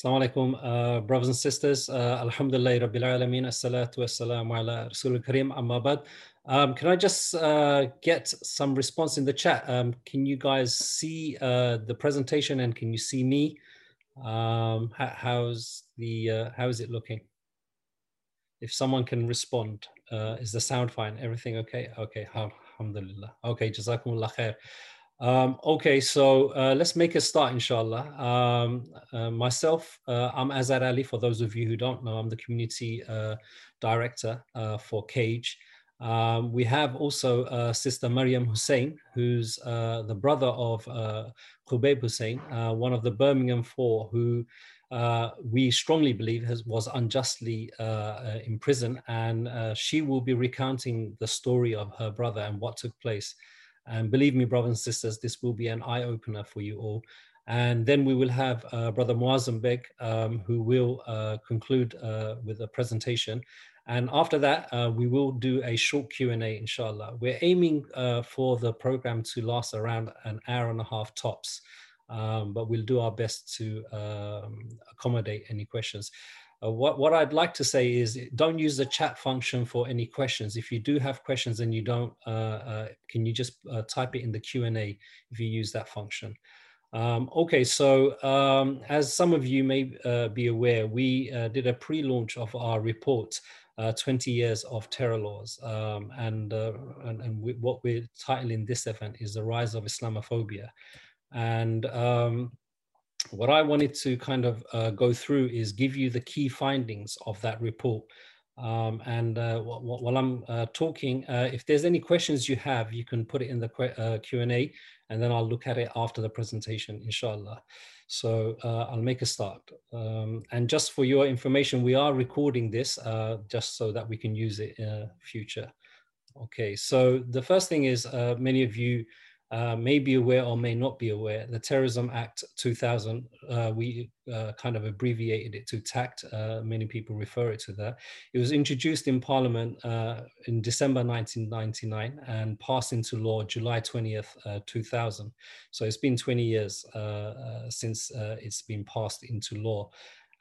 Assalamu alaikum, uh, brothers and sisters. Uh, Alhamdulillah, Rabbil Alameen, Assalatu wassalamu ala Rasul Kareem, Amma um, Can I just uh, get some response in the chat? Um, can you guys see uh, the presentation and can you see me? Um, how, how's the, uh, how is it looking? If someone can respond, uh, is the sound fine? Everything okay? Okay, alhamdulillah. Okay, jazakumullah khair. Um, okay, so uh, let's make a start, inshallah. Um, uh, myself, uh, I'm Azad Ali. For those of you who don't know, I'm the community uh, director uh, for CAGE. Um, we have also uh, Sister Mariam Hussein, who's the brother of uh, Khubayb Hussein, one of the Birmingham Four, who we strongly believe has, was unjustly imprisoned. And she will be recounting the story of her brother and what took place. And believe me, brothers and sisters, this will be an eye opener for you all. And then we will have uh, Brother Muazzam Beg, um, who will uh, conclude uh, with a presentation. And after that, uh, we will do a short Q&A, inshallah. We're aiming uh, for the program to last around an hour and a half tops, um, but we'll do our best to um, accommodate any questions. Uh, what, what I'd like to say is don't use the chat function for any questions. If you do have questions and you don't, uh, uh, can you just uh, type it in the Q&A if you use that function. Um, okay, so um, as some of you may uh, be aware, we did a pre-launch of our report, 20 Years of Terror Laws. Um, and, and, and we, what we're titling this event is The Rise of Islamophobia. And um, what I wanted to kind of uh, go through is give you the key findings of that report. Um, and uh, while I'm uh, talking, uh, if there's any questions you have, you can put it in the uh, Q&A and then I'll look at it after the presentation, inshallah. So uh, I'll make a start. Um, and just for your information, we are recording this just so that we can use it in future. Okay, so the first thing is many of you uh, may be aware or may not be aware, the Terrorism Act 2000, uh, we uh, kind of abbreviated it to TACT. Uh, many people refer it to that. It was introduced in Parliament uh, in December 1999 and passed into law July 20th, uh, 2000. So it's been 20 years since it's been passed into law.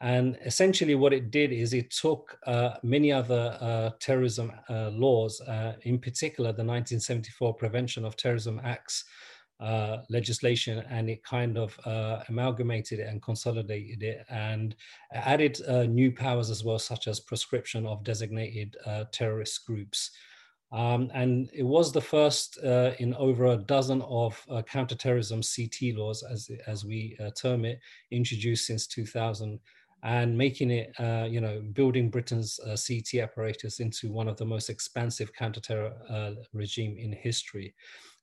And essentially, what it did is it took uh, many other uh, terrorism uh, laws, uh, in particular the 1974 Prevention of Terrorism Acts uh, legislation, and it kind of uh, amalgamated it and consolidated it and added new powers as well, such as proscription of designated terrorist groups. Um, and it was the first in over a dozen of counterterrorism CT laws, as, as we term it, introduced since 2000 and making it, uh, you know, building Britain's uh, CT apparatus into one of the most expansive counter-terror uh, regime in history.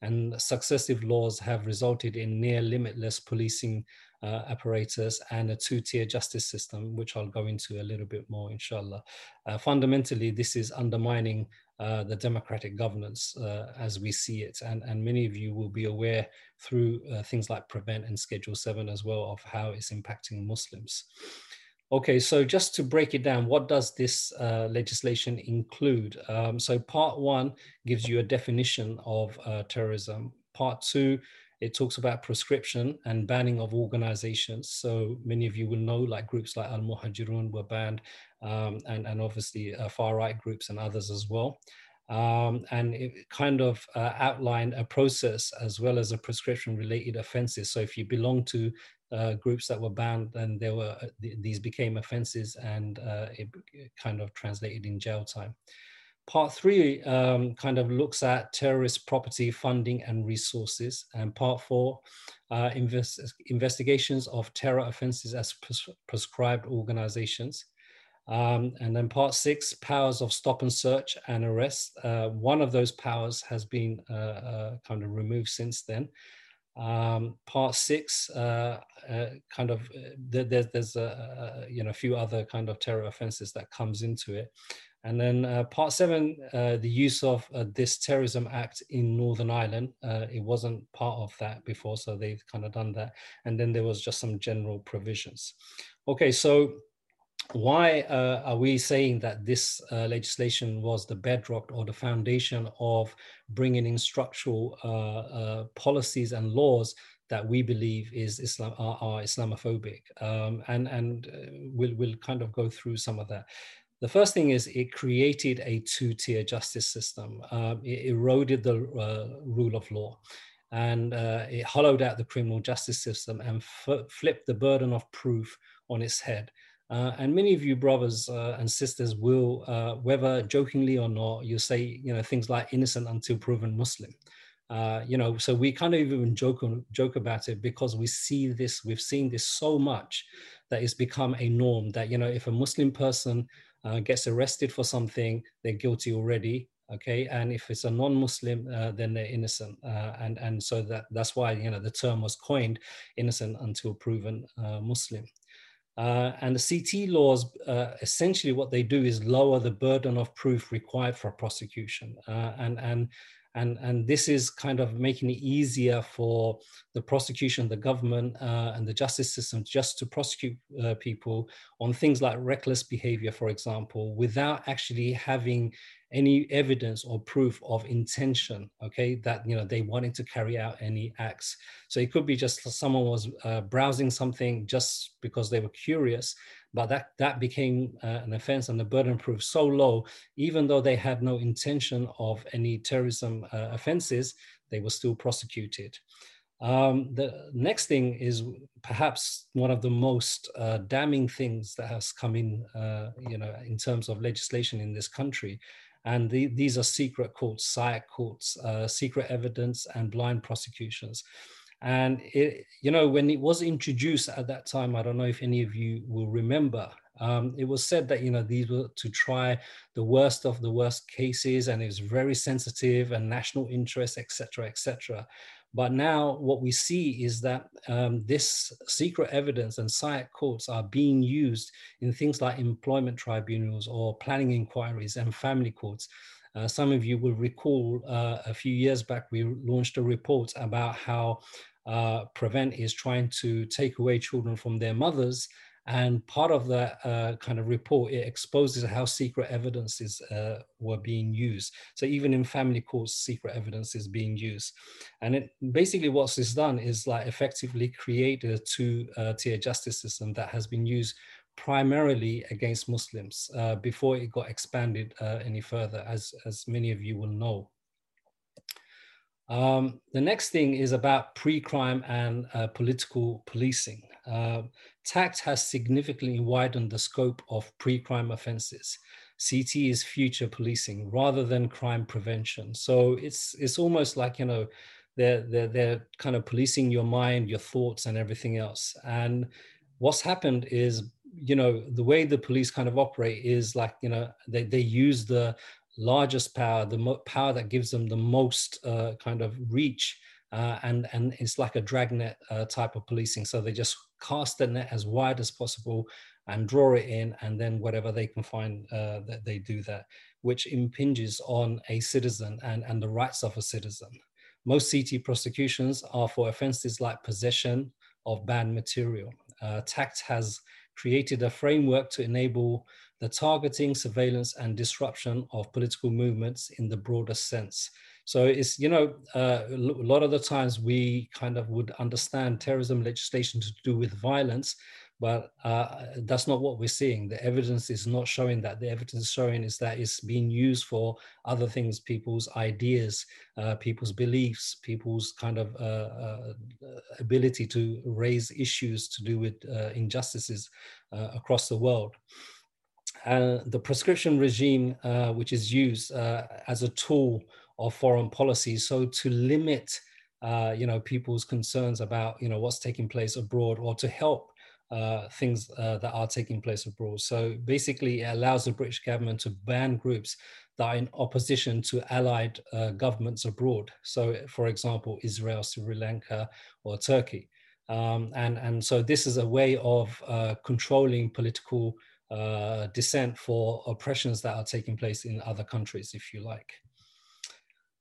And successive laws have resulted in near limitless policing uh, apparatus and a two-tier justice system, which I'll go into a little bit more, inshallah. Uh, fundamentally, this is undermining uh, the democratic governance uh, as we see it. And, and many of you will be aware through uh, things like Prevent and Schedule 7 as well of how it's impacting Muslims. Okay, so just to break it down, what does this uh, legislation include? Um, so part one gives you a definition of uh, terrorism. Part two, it talks about proscription and banning of organizations. So many of you will know like groups like Al-Muhajirun were banned um, and, and obviously uh, far right groups and others as well. Um, and it kind of uh, outlined a process as well as a proscription related offenses. So if you belong to uh, groups that were banned, and there were uh, th these became offenses, and uh, it, kind of translated in jail time. Part three um, kind of looks at terrorist property funding and resources, and part four, uh, invest investigations of terror offenses as pres proscribed organizations. Um, and then part six, powers of stop and search and arrest. Uh, one of those powers has been uh, kind of removed since then. Um, part six, uh, uh, kind of, uh, there, there's a, a, you know a few other kind of terror offenses that comes into it, and then uh, part seven, uh, the use of uh, this terrorism act in Northern Ireland. it wasn't part of that before, so they've kind of done that, and then there was just some general provisions. Okay, so why uh, are we saying that this uh, legislation was the bedrock or the foundation of bringing in structural uh, uh policies and laws that we believe is Islam are, are Islamophobic, um, and and uh, we'll we'll kind of go through some of that. The first thing is it created a two-tier justice system. Um, it eroded the uh, rule of law, and uh, it hollowed out the criminal justice system and flipped the burden of proof on its head. Uh, and many of you brothers uh, and sisters will, uh, whether jokingly or not, you say you know things like innocent until proven Muslim. Uh, you know, so we kind of even joke joke about it because we see this, we've seen this so much that it's become a norm that you know if a Muslim person uh, gets arrested for something, they're guilty already. Okay, and if it's a non-Muslim, uh, then they're innocent, and and so that that's why you know the term was coined, innocent until proven Muslim. Uh, and the CT laws, uh, essentially what they do is lower the burden of proof required for prosecution. Uh, and, and and and this is kind of making it easier for the prosecution, the government, uh, and the justice system just to prosecute uh, people on things like reckless behavior, for example, without actually having any evidence or proof of intention okay that you know they wanted to carry out any acts. So it could be just someone was uh, browsing something just because they were curious but that that became uh, an offense and the burden proved so low even though they had no intention of any terrorism uh, offenses they were still prosecuted. Um, the next thing is perhaps one of the most uh, damning things that has come in, uh, you know, in terms of legislation in this country, and the, these are secret courts, SIAC courts, uh, secret evidence, and blind prosecutions. And it, you know, when it was introduced at that time, I don't know if any of you will remember. Um, it was said that you know these were to try the worst of the worst cases, and it was very sensitive and national interest, etc., etc. But now what we see is that um, this secret evidence and SIAC courts are being used in things like employment tribunals or planning inquiries and family courts. Uh, some of you will recall uh, a few years back, we launched a report about how uh, Prevent is trying to take away children from their mothers and part of that uh, kind of report, it exposes how secret evidences uh, were being used. So even in family courts, secret evidence is being used. And it basically what's this done is like effectively create a two-tier uh, justice system that has been used primarily against Muslims uh, before it got expanded uh, any further, as, as many of you will know. Um, the next thing is about pre-crime and uh, political policing. Uh, TACT has significantly widened the scope of pre-crime offenses. CT is future policing rather than crime prevention. So it's it's almost like you know they're they're they're kind of policing your mind, your thoughts, and everything else. And what's happened is you know the way the police kind of operate is like you know they they use the largest power, the power that gives them the most uh, kind of reach uh, and and it's like a dragnet uh, type of policing. So they just cast the net as wide as possible and draw it in, and then whatever they can find, uh, that they do that, which impinges on a citizen and and the rights of a citizen. Most CT prosecutions are for offences like possession of banned material. Uh, TACT has created a framework to enable the targeting, surveillance, and disruption of political movements in the broader sense. So it's, you know, uh, a lot of the times we kind of would understand terrorism legislation to do with violence, but uh, that's not what we're seeing. The evidence is not showing that. The evidence is showing is that it's being used for other things, people's ideas, uh, people's beliefs, people's kind of uh, uh ability to raise issues to do with uh, injustices uh, across the world. And the proscription regime, which is used as a tool of foreign policy. So to limit, uh, you know, people's concerns about, you know, what's taking place abroad or to help uh, things uh, that are taking place abroad. So basically, it allows the British government to ban groups that are in opposition to allied uh, governments abroad. So, for example, Israel, Sri Lanka, or Turkey. Um, and, and so this is a way of uh, controlling political uh, dissent for oppressions that are taking place in other countries, if you like.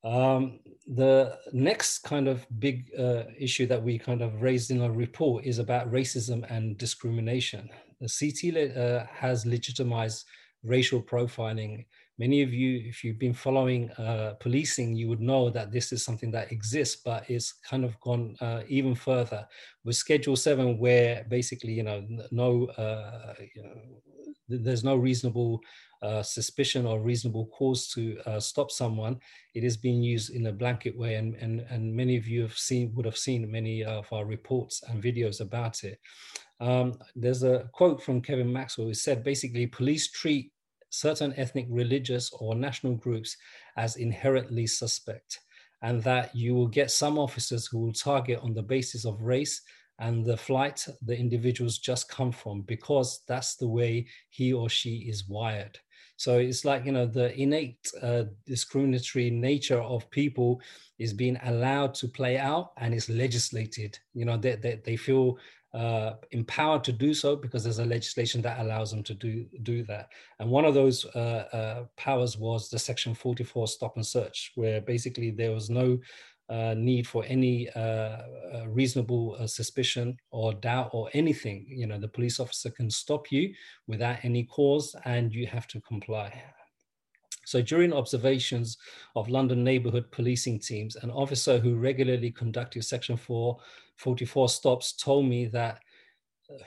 Um, the next kind of big uh, issue that we kind of raised in our report is about racism and discrimination. The CT uh, has legitimized racial profiling many of you, if you've been following uh, policing, you would know that this is something that exists, but it's kind of gone uh, even further with Schedule 7, where basically, you know, no, uh, you know, there's no reasonable uh, suspicion or reasonable cause to uh, stop someone, it is being used in a blanket way. And, and, and many of you have seen, would have seen many of our reports and videos about it. Um, there's a quote from Kevin Maxwell who said basically, police treat certain ethnic, religious, or national groups as inherently suspect, and that you will get some officers who will target on the basis of race and the flight the individuals just come from because that's the way he or she is wired. So it's like, you know, the innate uh, discriminatory nature of people is being allowed to play out and is legislated. You know, they, they, they feel uh, empowered to do so because there's a legislation that allows them to do do that. And one of those uh, uh, powers was the Section 44 stop and search, where basically there was no need for any uh, uh, reasonable suspicion or doubt or anything. You know, the police officer can stop you without any cause, and you have to comply. So during observations of London neighbourhood policing teams, an officer who regularly conducted Section 444 stops told me that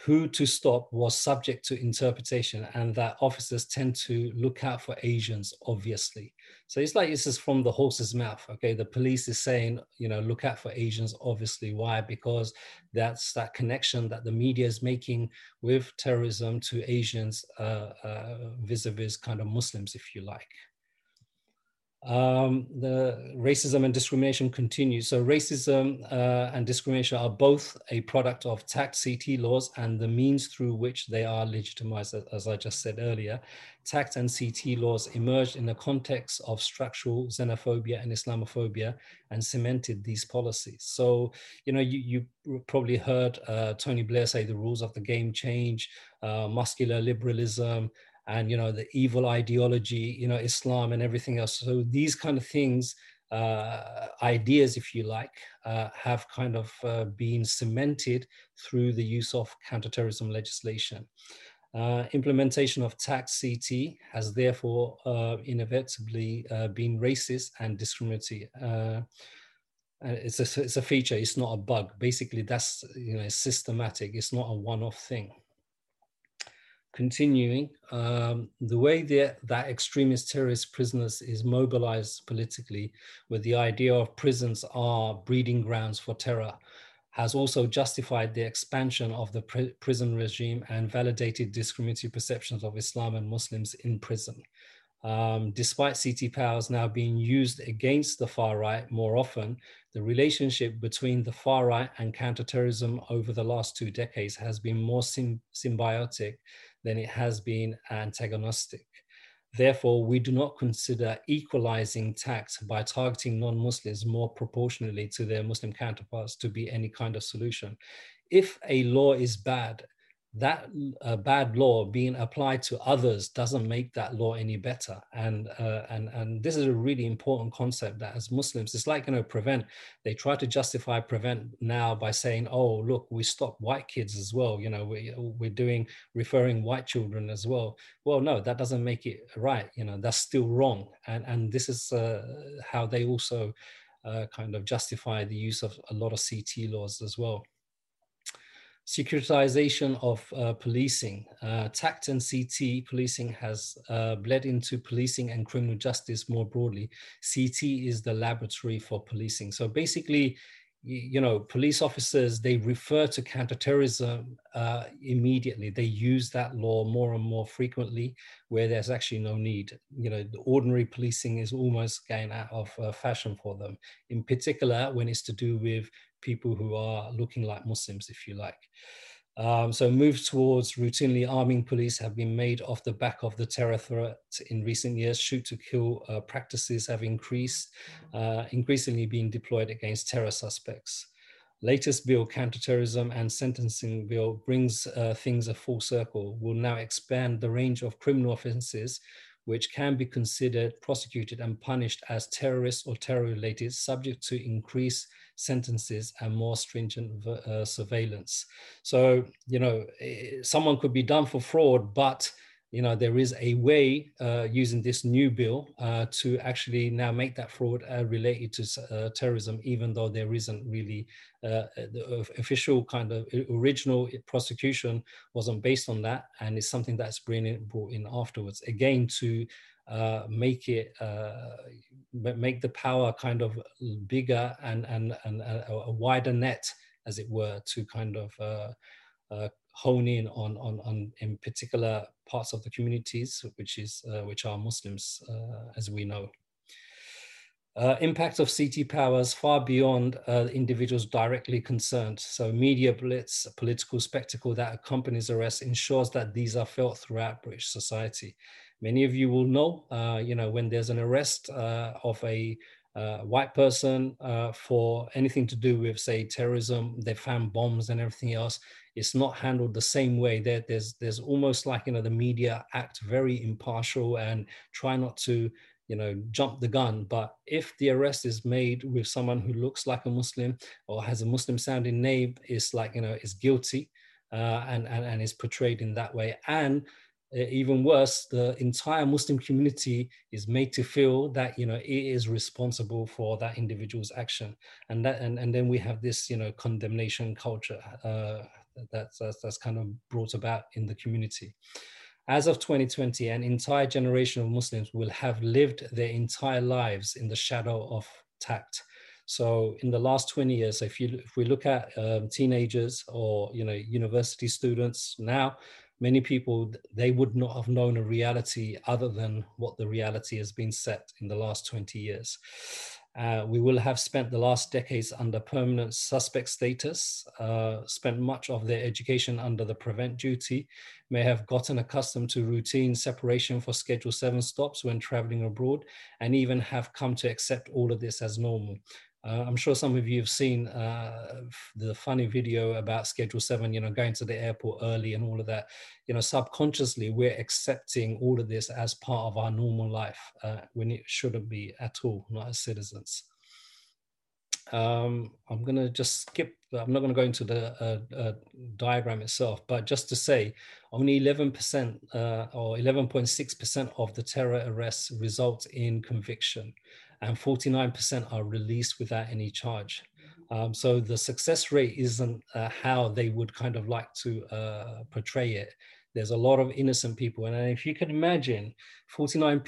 who to stop was subject to interpretation and that officers tend to look out for Asians, obviously. So it's like this is from the horse's mouth. Okay, the police is saying, you know, look out for Asians, obviously. Why? Because that's that connection that the media is making with terrorism to Asians uh, uh, vis-a-vis kind of Muslims, if you like um, the racism and discrimination continue. So racism uh, and discrimination are both a product of TACT CT laws and the means through which they are legitimized, as I just said earlier. TACT and CT laws emerged in the context of structural xenophobia and Islamophobia and cemented these policies. So, you know, you, you probably heard uh, Tony Blair say the rules of the game change, uh, muscular liberalism, and you know the evil ideology you know islam and everything else. So these kind of things uh, ideas if you like uh, have kind of uh, been cemented through the use of counterterrorism legislation. Uh, implementation of TACT CT has therefore uh, inevitably uh, been racist and discriminatory it's a, it's a feature it's not a bug. Basically that's you know systematic it's not a one-off thing continuing, um, the way that, that extremist terrorist prisoners is mobilized politically with the idea of prisons are breeding grounds for terror has also justified the expansion of the pr prison regime and validated discriminatory perceptions of Islam and Muslims in prison. Um, despite CT powers now being used against the far right more often, the relationship between the far right and counterterrorism over the last two decades has been more symbiotic than it has been antagonistic. Therefore, we do not consider equalizing TACT by targeting non-Muslims more proportionally to their Muslim counterparts to be any kind of solution. If a law is bad that uh, bad law being applied to others doesn't make that law any better. And uh, and and this is a really important concept that as muslims it's like you know prevent they try to justify prevent now by saying oh look we stop white kids as well. You know we, we're doing referring white children as well. Well no that doesn't make it right you know that's still wrong. And and this is uh, how they also uh, kind of justify the use of a lot of ct laws as well securitization of uh, policing. Uh, TACT and CT policing has uh, bled into policing and criminal justice more broadly. CT is the laboratory for policing. So basically, you know, police officers, they refer to counterterrorism uh, immediately. They use that law more and more frequently where there's actually no need. You know, the ordinary policing is almost going out of uh, fashion for them, in particular when it's to do with people who are looking like Muslims, if you like. Um, so moves towards routinely arming police have been made off the back of the terror threat in recent years. Shoot to kill uh, practices have increased, uh, increasingly being deployed against terror suspects. Latest bill, counterterrorism and sentencing bill, brings uh, things a full circle. Will now expand the range of criminal offences which can be considered, prosecuted, and punished as terrorist or terror related, subject to increased sentences and more stringent uh, surveillance. So, you know, eh, someone could be done for fraud, but you know, there is a way uh, using this new bill uh, to actually now make that fraud uh, related to uh, terrorism, even though there isn't really uh, the official kind of original prosecution wasn't based on that, and it's something that's been brought in afterwards. Again to uh, make it make the power kind of bigger and and and a, a wider net, as it were, to kind of hone in on, on, on in particular parts of the communities, which is uh, which are Muslims, uh, as we know. Uh, impact of CT powers far beyond uh, individuals directly concerned. So media blitz, political spectacle that accompanies arrest ensures that these are felt throughout British society. Many of you will know, uh, you know, when there's an arrest uh, of a white person uh, for anything to do with, say, terrorism. They found bombs and everything else. It's not handled the same way. There, there's there's almost like you know the media act very impartial and try not to you know jump the gun. But if the arrest is made with someone who looks like a Muslim or has a Muslim sounding name, it's like you know is guilty uh, and, and and is portrayed in that way and even worse, the entire Muslim community is made to feel that you know it is responsible for that individual's action, and that and, and then we have this you know condemnation culture uh, that's, that's that's kind of brought about in the community. As of 2020, an entire generation of Muslims will have lived their entire lives in the shadow of TACT. So in the last 20 years, if you if we look at um, teenagers or you know university students now, many people they would not have known a reality other than what the reality has been set in the last 20 years uh, we will have spent the last decades under permanent suspect status, uh, spent much of their education under the prevent duty, may have gotten accustomed to routine separation for Schedule 7 stops when traveling abroad, and even have come to accept all of this as normal. Uh, I'm sure some of you have seen uh, the funny video about Schedule 7, you know, going to the airport early and all of that. You know, subconsciously, we're accepting all of this as part of our normal life uh, when it shouldn't be at all, not as citizens. Um, I'm going to just skip, I'm not going to go into the uh, uh, diagram itself, but just to say only 11% uh, or 11.6% of the terror arrests result in conviction and 49% are released without any charge. Um, so the success rate isn't uh, how they would kind of like to uh, portray it. There's a lot of innocent people. And if you can imagine 49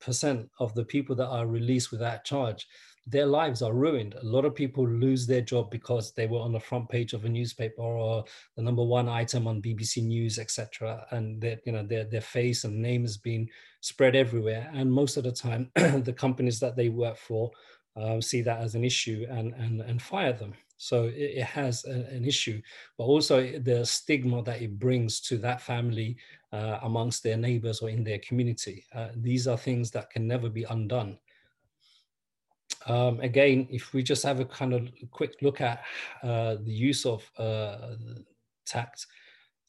percent of the people that are released without charge, their lives are ruined. A lot of people lose their job because they were on the front page of a newspaper or the number one item on BBC News, etc. And their, you know, their, their face and name has been spread everywhere. And most of the time, the companies that they work for uh, see that as an issue and, and, and fire them. So it, it has a, an issue, but also the stigma that it brings to that family uh, amongst their neighbors or in their community. Uh, these are things that can never be undone. Um, again, if we just have a kind of quick look at uh, the use of uh, TACT,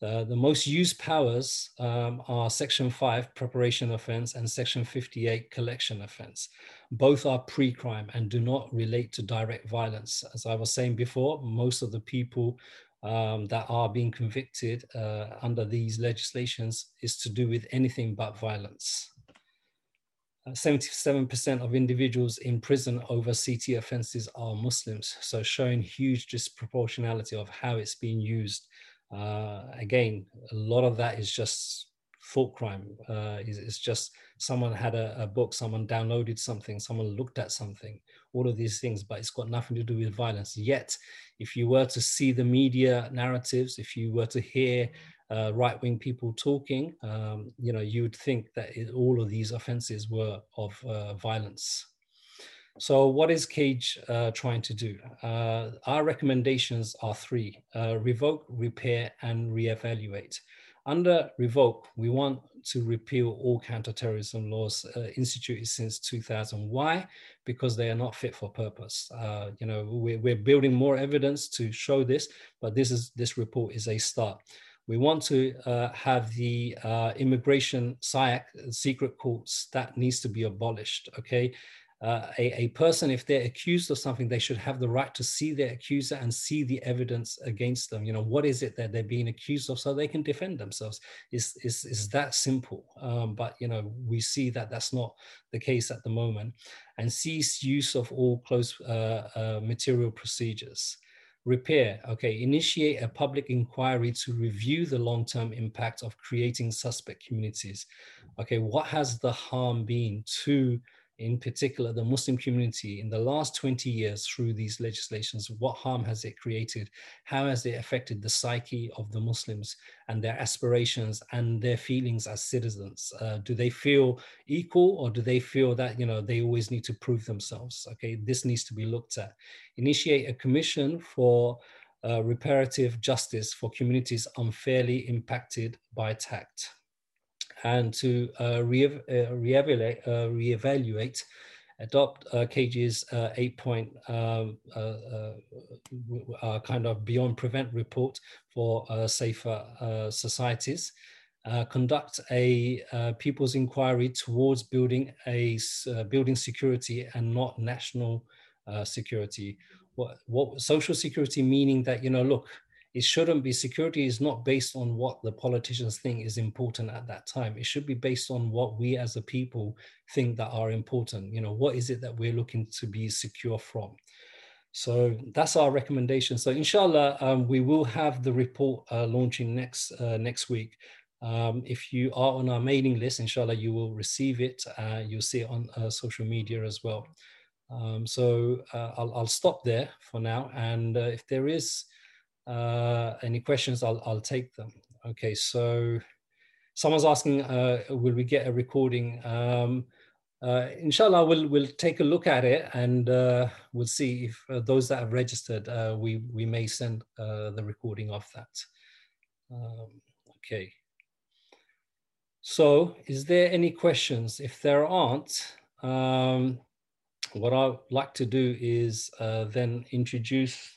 uh, the most used powers um, are Section 5, preparation offense, and Section 58, collection offense. Both are pre crime and do not relate to direct violence. As I was saying before, most of the people um, that are being convicted uh, under these legislations is to do with anything but violence. 77% of individuals in prison over CT offenses are Muslims, so showing huge disproportionality of how it's being used. Uh, again, a lot of that is just thought crime. Uh, it's, it's, just someone had a, a, book, someone downloaded something, someone looked at something, all of these things, but it's got nothing to do with violence. Yet, if you were to see the media narratives, if you were to hear uh, right wing people talking, um, you know, you would think that it, all of these offenses were of uh, violence. So, what is CAGE uh, trying to do? Uh, our recommendations are three uh, revoke, repair, and reevaluate. Under revoke, we want to repeal all counterterrorism laws uh, instituted since 2000. Why? Because they are not fit for purpose. you know, we're, we're building more evidence to show this, but this is this report is a start we want to uh, have the uh, immigration SIAC, secret courts, that needs to be abolished, okay? uh, a, a person, if they're accused of something, they should have the right to see their accuser and see the evidence against them. You know, what is it that they're being accused of so they can defend themselves? Is is is that simple? Um, but you know, we see that that's not the case at the moment. And cease use of all closed uh, uh, material procedures repair. Okay initiate a public inquiry to review the long-term impact of creating suspect communities. Okay what has the harm been to in particular the Muslim community in the last 20 years through these legislations? What harm has it created? How has it affected the psyche of the Muslims and their aspirations and their feelings as citizens? Uh, do they feel equal or do they feel that, you know, they always need to prove themselves? Okay, this needs to be looked at. Initiate a commission for uh, reparative justice for communities unfairly impacted by tact and to uh, re uh, reevaluate, uh, reevaluate adopt uh, CAGE's uh, eight point uh, kind of beyond prevent report for safer societies. conduct a people's inquiry towards building a building security and not national security. What, what social security meaning that you know look it shouldn't be. Security is not based on what the politicians think is important at that time. It should be based on what we as a people think that are important. You know what is it that we're looking to be secure from? So that's our recommendation. So inshallah um, we will have the report uh, launching next uh, next week. Um, if you are on our mailing list inshallah you will receive it uh, you'll see it on uh, social media as well. Um, so uh, I'll, I'll, stop there for now. And uh, if there is uh, any questions, I'll, I'll take them. Okay, so someone's asking, uh, will we get a recording? Um, uh, inshallah, we'll, we'll take a look at it and uh, we'll see if uh, those that have registered, uh, we, we may send uh, the recording of that. Um, okay. So is there any questions? If there aren't, um, what I'd like to do is uh, then introduce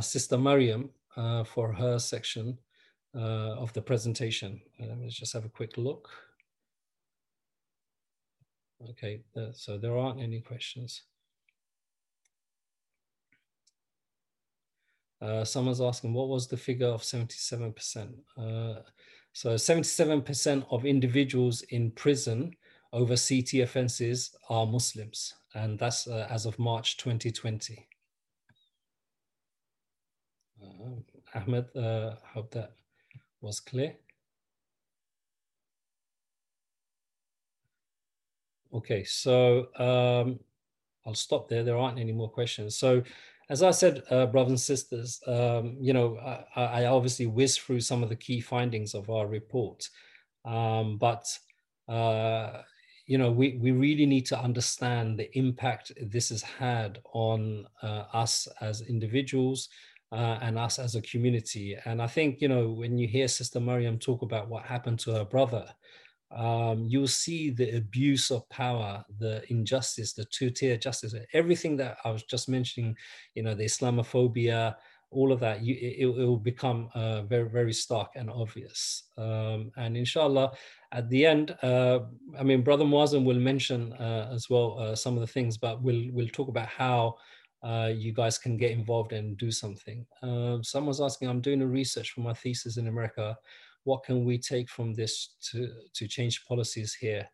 Sister Mariam uh, for her section uh, of the presentation. let's just have a quick look. Okay, so there aren't any questions. Uh, someone's asking, what was the figure of 77%? Uh, so 77% of individuals in prison over CT offenses are Muslims, and that's uh, as of March 2020. Uh, Ahmed, uh, hope that was clear. Okay, so um, I'll stop there. There aren't any more questions. So as I said, uh, brothers and sisters, um, you know, I, I, obviously whizzed through some of the key findings of our report, um, but uh, you know, we, we really need to understand the impact this has had on uh, us as individuals, uh, and us as a community. And I think, you know, when you hear Sister Mariam talk about what happened to her brother, um, you'll see the abuse of power, the injustice, the two-tier justice, everything that I was just mentioning, you know, the Islamophobia, all of that, you, it, it, will become uh, very, very stark and obvious. Um, and inshallah, at the end, uh, I mean, Brother Muazzam will mention uh, as well uh, some of the things, but we'll, we'll talk about how uh, you guys can get involved and do something. Uh, someone's asking, I'm doing a research for my thesis in America. What can we take from this to, to change policies here?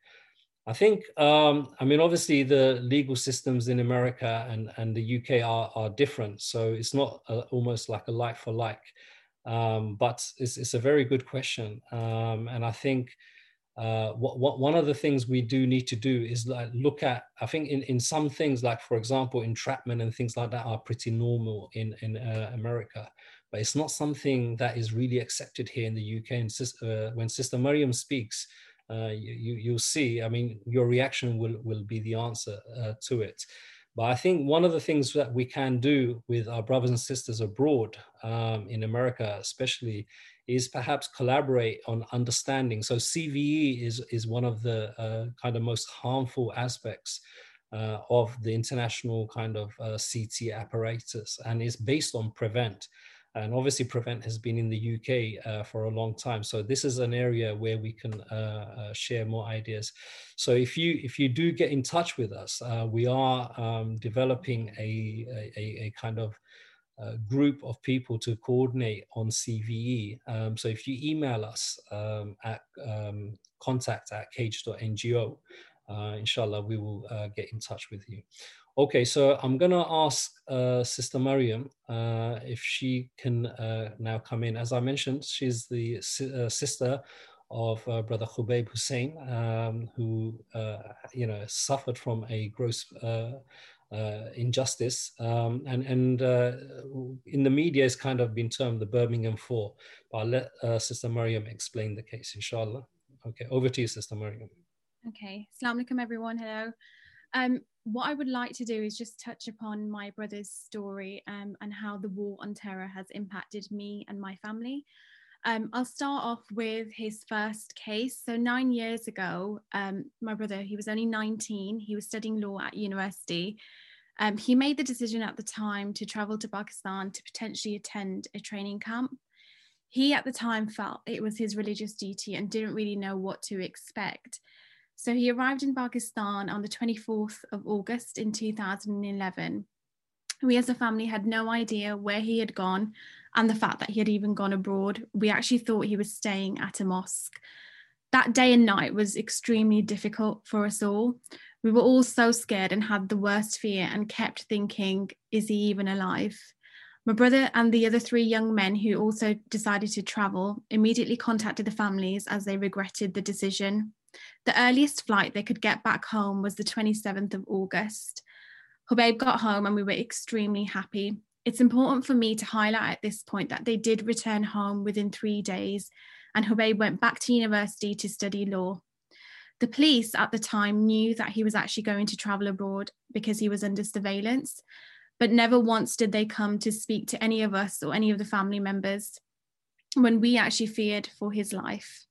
I think, um, I mean, obviously the legal systems in America and, and the UK are, are different. So it's not a, almost like a like for like, um, but it's, it's a very good question. Um, and I think uh, what, what, one of the things we do need to do is like look at i think in, in some things like for example entrapment and things like that are pretty normal in, in uh, america. But it's not something that is really accepted here in the uk and uh, when sister miriam speaks uh, you, you'll see i mean your reaction will, will be the answer uh, to it. But I think one of the things that we can do with our brothers and sisters abroad um, in America, especially, is perhaps collaborate on understanding. So CVE is, is one of the uh, kind of most harmful aspects uh, of the international kind of uh, CT apparatus and is based on prevent. and obviously prevent has been in the uk uh, for a long time so this is an area where we can uh, uh, share more ideas so if you if you do get in touch with us we are um, developing a, a, a kind of uh, group of people to coordinate on CVE. Um, so if you email us um, at um, contact at cage.ngo, uh, inshallah, we will uh, get in touch with you. Okay, so I'm going to ask uh, Sister Mariam uh, if she can uh, now come in. As I mentioned, she's the si sister of Brother Khubayb Hussein, um, who, you know, suffered from a gross uh, injustice. Um, and and uh, in the media, it's kind of been termed the Birmingham Four. But I'll let uh, Sister Mariam explain the case, inshallah. Okay, over to you, Sister Mariam. Okay, Assalamu alaikum, everyone. Hello. Um, what I would like to do is just touch upon my brother's story um, and how the war on terror has impacted me and my family. Um, I'll start off with his first case. So, nine years ago, um, my brother, he was only 19, he was studying law at university. Um, he made the decision at the time to travel to Pakistan to potentially attend a training camp. He at the time felt it was his religious duty and didn't really know what to expect. So he arrived in Pakistan on the 24th of August in 2011. We as a family had no idea where he had gone and the fact that he had even gone abroad. We actually thought he was staying at a mosque. That day and night was extremely difficult for us all. We were all so scared and had the worst fear and kept thinking, is he even alive? My brother and the other three young men who also decided to travel immediately contacted the families as they regretted the decision. The earliest flight they could get back home was the 27th of August. Hubayb got home and we were extremely happy it's important for me to highlight at this point that they did return home within three days, and Hubayb went back to university to study law. The police at the time knew that he was actually going to travel abroad because he was under surveillance, but never once did they come to speak to any of us or any of the family members when we actually feared for his life.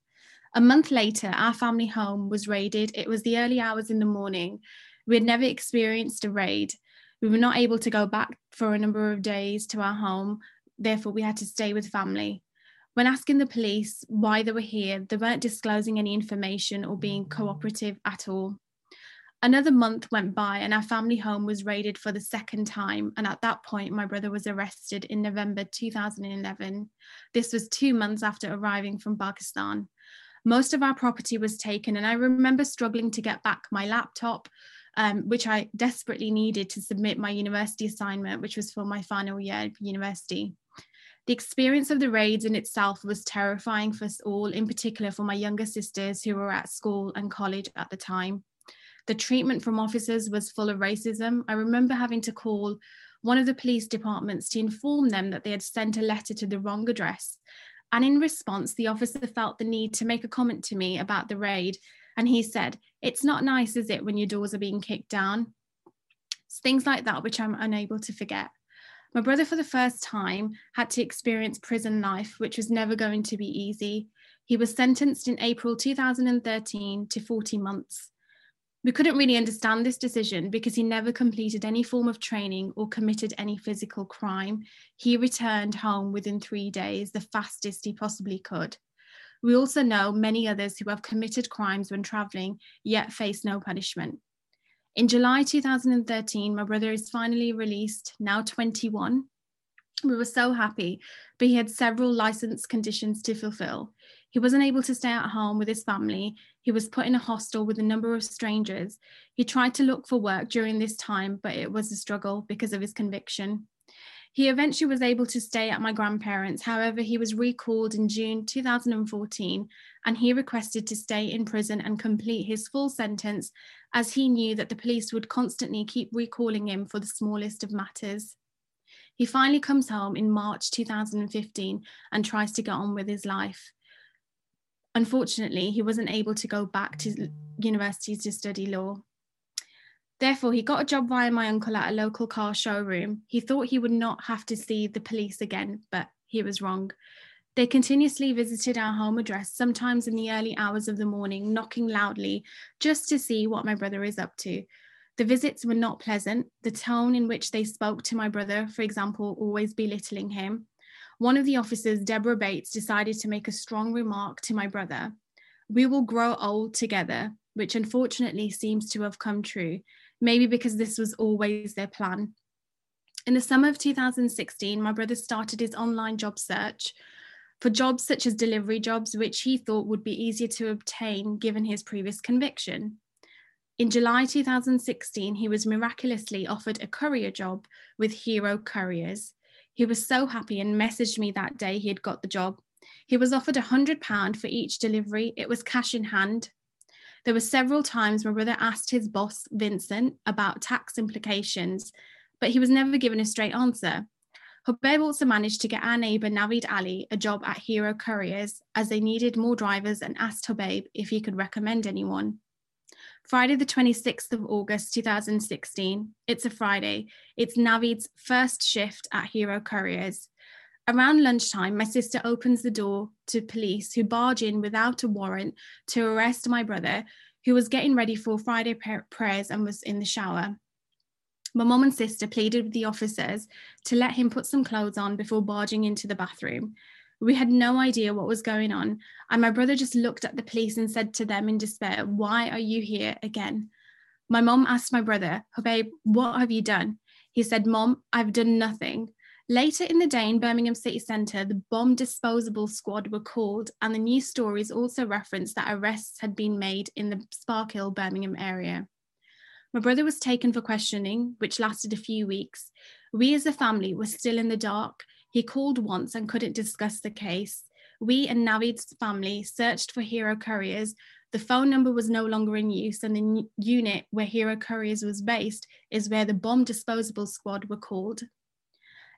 A month later, our family home was raided. It was the early hours in the morning. We had never experienced a raid, we were not able to go back for a number of days to our home, therefore, we had to stay with family. When asking the police why they were here, they weren't disclosing any information or being cooperative at all. Another month went by, and our family home was raided for the second time. And at that point, my brother was arrested in November 2011. This was two months after arriving from Pakistan. Most of our property was taken, and I remember struggling to get back my laptop, um, which I desperately needed to submit my university assignment, which was for my final year of university. The experience of the raids in itself was terrifying for us all, in particular for my younger sisters who were at school and college at the time. The treatment from officers was full of racism. I remember having to call one of the police departments to inform them that they had sent a letter to the wrong address. And in response, the officer felt the need to make a comment to me about the raid and he said, It's not nice, is it, when your doors are being kicked down? It's things like that, which I'm unable to forget. My brother, for the first time, had to experience prison life, which was never going to be easy. He was sentenced in April 2013 to 40 months. We couldn't really understand this decision because he never completed any form of training or committed any physical crime. He returned home within three days, the fastest he possibly could. We also know many others who have committed crimes when travelling, yet face no punishment. In July 2013, my brother is finally released, now 21. We were so happy, but he had several license conditions to fulfill. He wasn't able to stay at home with his family. He was put in a hostel with a number of strangers. He tried to look for work during this time, but it was a struggle because of his conviction. He eventually was able to stay at my grandparents'. However, he was recalled in June 2014 and he requested to stay in prison and complete his full sentence as he knew that the police would constantly keep recalling him for the smallest of matters. He finally comes home in March 2015 and tries to get on with his life. Unfortunately, he wasn't able to go back to university to study law. Therefore, he got a job via my uncle at a local car showroom. He thought he would not have to see the police again, but he was wrong. They continuously visited our home address, sometimes in the early hours of the morning, knocking loudly just to see what my brother is up to. The visits were not pleasant. The tone in which they spoke to my brother, for example, always belittling him, one of the officers, Deborah Bates, decided to make a strong remark to my brother. We will grow old together, which unfortunately seems to have come true, maybe because this was always their plan. In the summer of 2016, my brother started his online job search for jobs such as delivery jobs, which he thought would be easier to obtain given his previous conviction. In July 2016, he was miraculously offered a courier job with Hero Couriers. He was so happy and messaged me that day he had got the job. He was offered £100 for each delivery. It was cash in hand. There were several times my brother asked his boss, Vincent, about tax implications, but he was never given a straight answer. Hubaib also managed to get our neighbour Navid Ali a job at Hero Couriers as they needed more drivers and asked Hubaib if he could recommend anyone. Friday, the 26th of August 2016, it's a Friday. It's Navid's first shift at Hero Couriers. Around lunchtime, my sister opens the door to police who barge in without a warrant to arrest my brother, who was getting ready for Friday prayers and was in the shower. My mom and sister pleaded with the officers to let him put some clothes on before barging into the bathroom. We had no idea what was going on, and my brother just looked at the police and said to them in despair, Why are you here again? My mom asked my brother, Hubaib, what have you done? He said, Mom, I've done nothing. Later in the day in Birmingham City Centre, the bomb disposable squad were called, and the news stories also referenced that arrests had been made in the Sparkhill, Birmingham area. My brother was taken for questioning, which lasted a few weeks. We as a family were still in the dark. He called once and couldn't discuss the case. We and Navid's family searched for Hero Couriers. The phone number was no longer in use, and the unit where Hero Couriers was based is where the bomb disposable squad were called.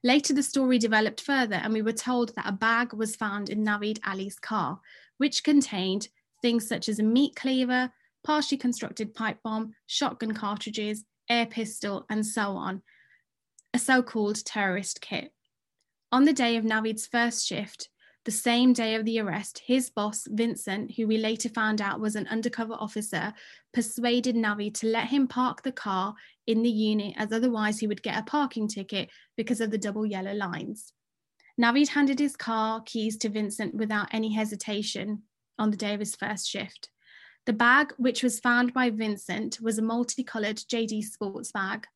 Later, the story developed further, and we were told that a bag was found in Navid Ali's car, which contained things such as a meat cleaver, partially constructed pipe bomb, shotgun cartridges, air pistol, and so on, a so called terrorist kit. On the day of Navid's first shift, the same day of the arrest, his boss, Vincent, who we later found out was an undercover officer, persuaded Navi to let him park the car in the unit, as otherwise he would get a parking ticket because of the double yellow lines. Navid handed his car keys to Vincent without any hesitation on the day of his first shift. The bag, which was found by Vincent, was a multicolored JD Sports bag.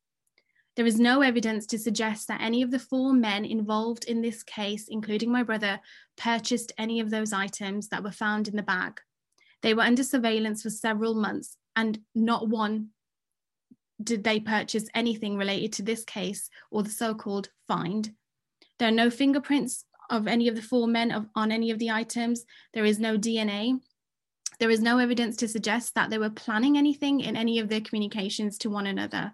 There is no evidence to suggest that any of the four men involved in this case, including my brother, purchased any of those items that were found in the bag. They were under surveillance for several months, and not one did they purchase anything related to this case or the so called find. There are no fingerprints of any of the four men of, on any of the items. There is no DNA. There is no evidence to suggest that they were planning anything in any of their communications to one another.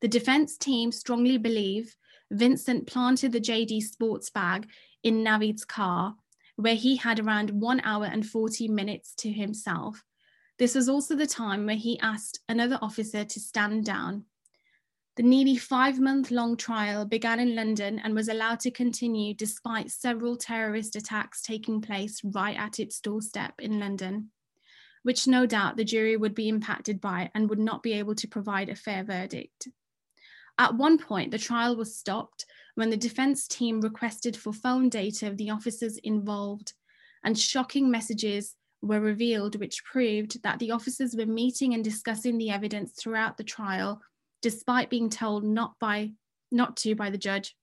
The defense team strongly believe Vincent planted the JD sports bag in Navid's car, where he had around one hour and 40 minutes to himself. This was also the time where he asked another officer to stand down. The nearly five month long trial began in London and was allowed to continue despite several terrorist attacks taking place right at its doorstep in London which no doubt the jury would be impacted by and would not be able to provide a fair verdict. At one point, the trial was stopped when the defense team requested for phone data of the officers involved, and shocking messages were revealed which proved that the officers were meeting and discussing the evidence throughout the trial, despite being told not by not to by the judge,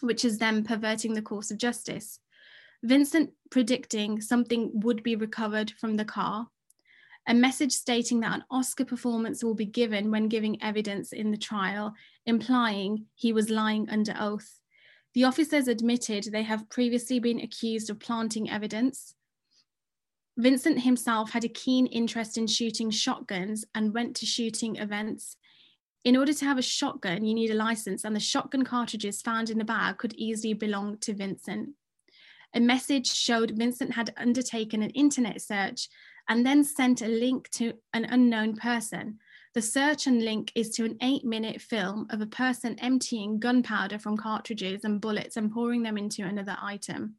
which is then perverting the course of justice. Vincent predicting something would be recovered from the car, a message stating that an Oscar performance will be given when giving evidence in the trial, implying he was lying under oath. The officers admitted they have previously been accused of planting evidence. Vincent himself had a keen interest in shooting shotguns and went to shooting events. In order to have a shotgun, you need a license, and the shotgun cartridges found in the bag could easily belong to Vincent. A message showed Vincent had undertaken an internet search and then sent a link to an unknown person. The search and link is to an eight minute film of a person emptying gunpowder from cartridges and bullets and pouring them into another item.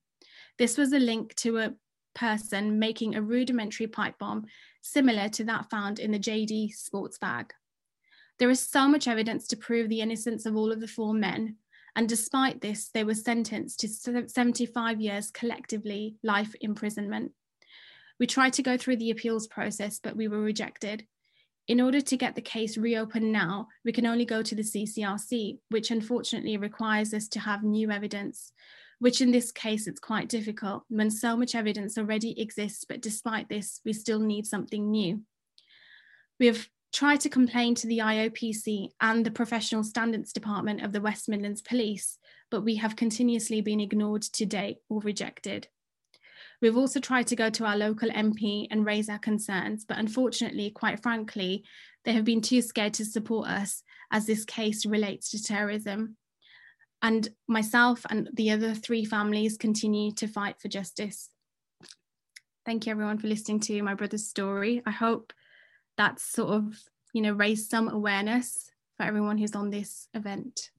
This was a link to a person making a rudimentary pipe bomb similar to that found in the JD sports bag. There is so much evidence to prove the innocence of all of the four men, And despite this, they were sentenced to 75 years collectively life imprisonment. We tried to go through the appeals process, but we were rejected. In order to get the case reopened now, we can only go to the CCRC, which unfortunately requires us to have new evidence, which in this case it's quite difficult when so much evidence already exists, but despite this, we still need something new. We have tried to complain to the IOPC and the Professional Standards Department of the West Midlands Police, but we have continuously been ignored to date or rejected. We've also tried to go to our local MP and raise our concerns, but unfortunately, quite frankly, they have been too scared to support us as this case relates to terrorism. And myself and the other three families continue to fight for justice. Thank you everyone for listening to my brother's story. I hope that's sort of, you know, raised some awareness for everyone who's on this event.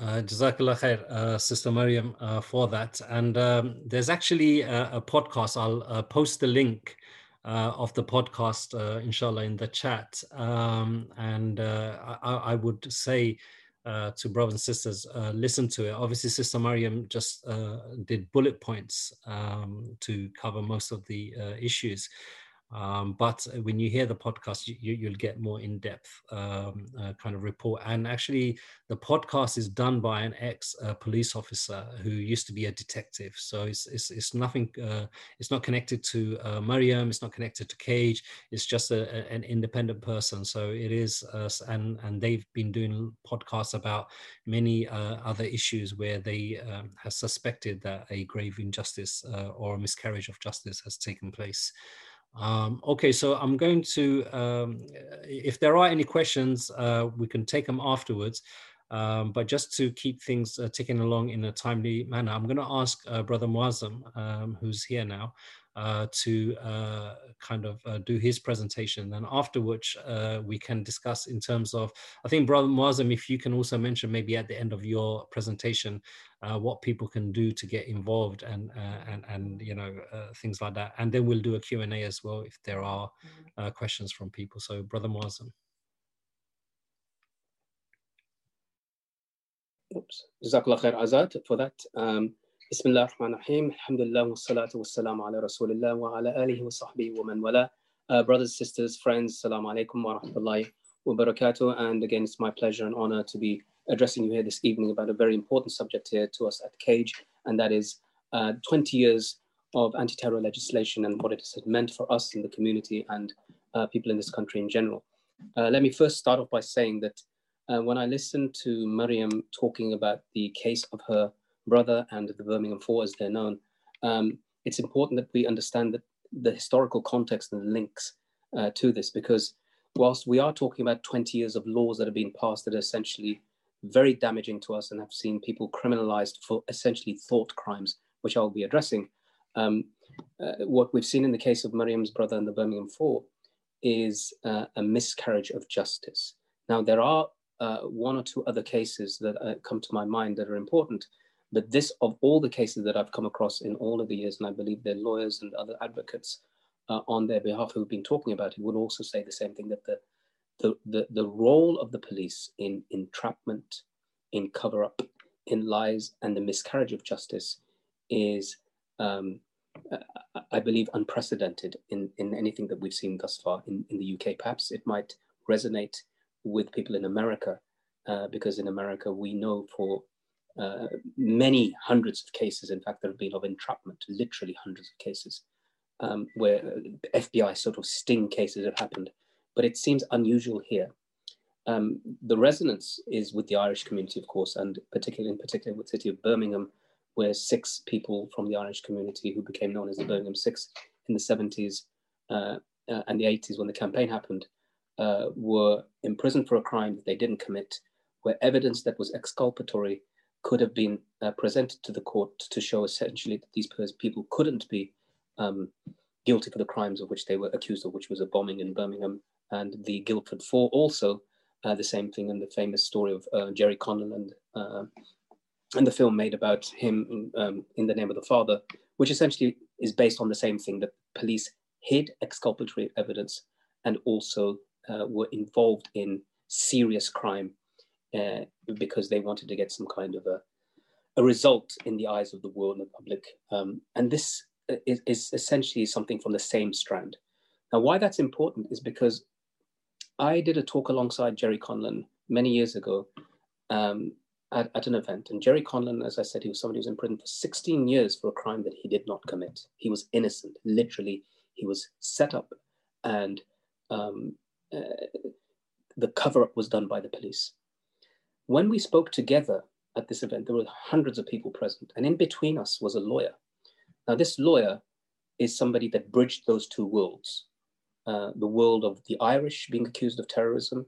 Uh, Jazakallah khair, uh, Sister Mariam, uh, for that. And um, there's actually a, a podcast. I'll uh, post the link uh, of the podcast, uh, inshallah, in the chat. Um, and I, I, would say to brothers and sisters, listen to it. Obviously, Sister Mariam just did bullet points um, to cover most of the issues. Um, but when you hear the podcast, you, will get more in-depth um, uh, kind of report. And actually, the podcast is done by an ex-police uh, officer who used to be a detective. So it's it's, it's nothing. Uh, it's not connected to uh, Mariam. It's not connected to Cage. It's just a, an independent person. So it is, and and they've been doing podcasts about many uh, other issues where they um, have suspected that a grave injustice uh, or a miscarriage of justice has taken place. Um, okay, so I'm going to, um, if there are any questions, uh, we can take them afterwards. Um, but just to keep things uh, ticking along in a timely manner, I'm going to ask uh, Brother Muazzam, um, who's here now, uh, to uh, kind of uh, do his presentation. And after which uh, we can discuss in terms of, I think Brother Muazzam, if you can also mention maybe at the end of your presentation, uh, what people can do to get involved and, uh, and, and you know, things like that. And then we'll do a Q&A as well if there are questions from people. So Brother Muazzam. Oops. Jazakallah khair Azad for that. Um, بسم الله الرحمن الرحيم الحمد لله والصلاة والسلام على رسول الله وعلى آله وصحبه ومن والاه uh, brothers sisters friends assalamu alaikum wa rahmatullahi wa barakatuh and again it's my pleasure and honor to be addressing you here this evening about a very important subject here to us at cage and that is uh, 20 years of anti-terror legislation and what it has meant for us in the community and uh, people in this country in general uh, let me first start off by saying that uh, when I listened to Mariam talking about the case of her brother and the Birmingham Four, as they're known, um, it's important that we understand that the historical context and the links uh, to this, because whilst we are talking about 20 years of laws that have been passed that are essentially very damaging to us and have seen people criminalized for essentially thought crimes, which I'll be addressing, um, uh, what we've seen in the case of Mariam's brother and the Birmingham Four is uh, a miscarriage of justice. Now, there are uh, one or two other cases that uh, come to my mind that are important. But this, of all the cases that I've come across in all of the years, and I believe their lawyers and other advocates uh, on their behalf who've been talking about it would also say the same thing that the, the, the, the role of the police in entrapment, in cover up, in lies, and the miscarriage of justice is, um, I believe, unprecedented in, in anything that we've seen thus far in, in the UK. Perhaps it might resonate with people in America, uh, because in America we know for uh, many hundreds of cases, in fact, there have been of entrapment, literally hundreds of cases, um, where FBI sort of sting cases have happened. But it seems unusual here. Um, the resonance is with the Irish community, of course, and particularly in particular with the city of Birmingham, where six people from the Irish community who became known as the Birmingham Six in the 70s uh, uh, and the 80s when the campaign happened uh, were imprisoned for a crime that they didn't commit, where evidence that was exculpatory could have been uh, presented to the court to show essentially that these people couldn't be um, guilty for the crimes of which they were accused of, which was a bombing in Birmingham. And the Guildford Four also uh, the same thing in the famous story of uh, Gerry Conlon and, uh, and the film made about him um, in the name of the father, which essentially is based on the same thing that police hid exculpatory evidence and also uh, were involved in serious crime uh, because they wanted to get some kind of a, a result in the eyes of the world and the public. Um, and this is, is essentially something from the same strand. Now, why that's important is because I did a talk alongside Gerry Conlon many years ago um, at, at, an event. And Gerry Conlon, as I said, he was somebody who was in prison for 16 years for a crime that he did not commit. He was innocent. Literally, he was set up and um, uh, the cover up was done by the police. When we spoke together at this event, there were hundreds of people present, and in between us was a lawyer. Now, this lawyer is somebody that bridged those two worlds uh, the world of the Irish being accused of terrorism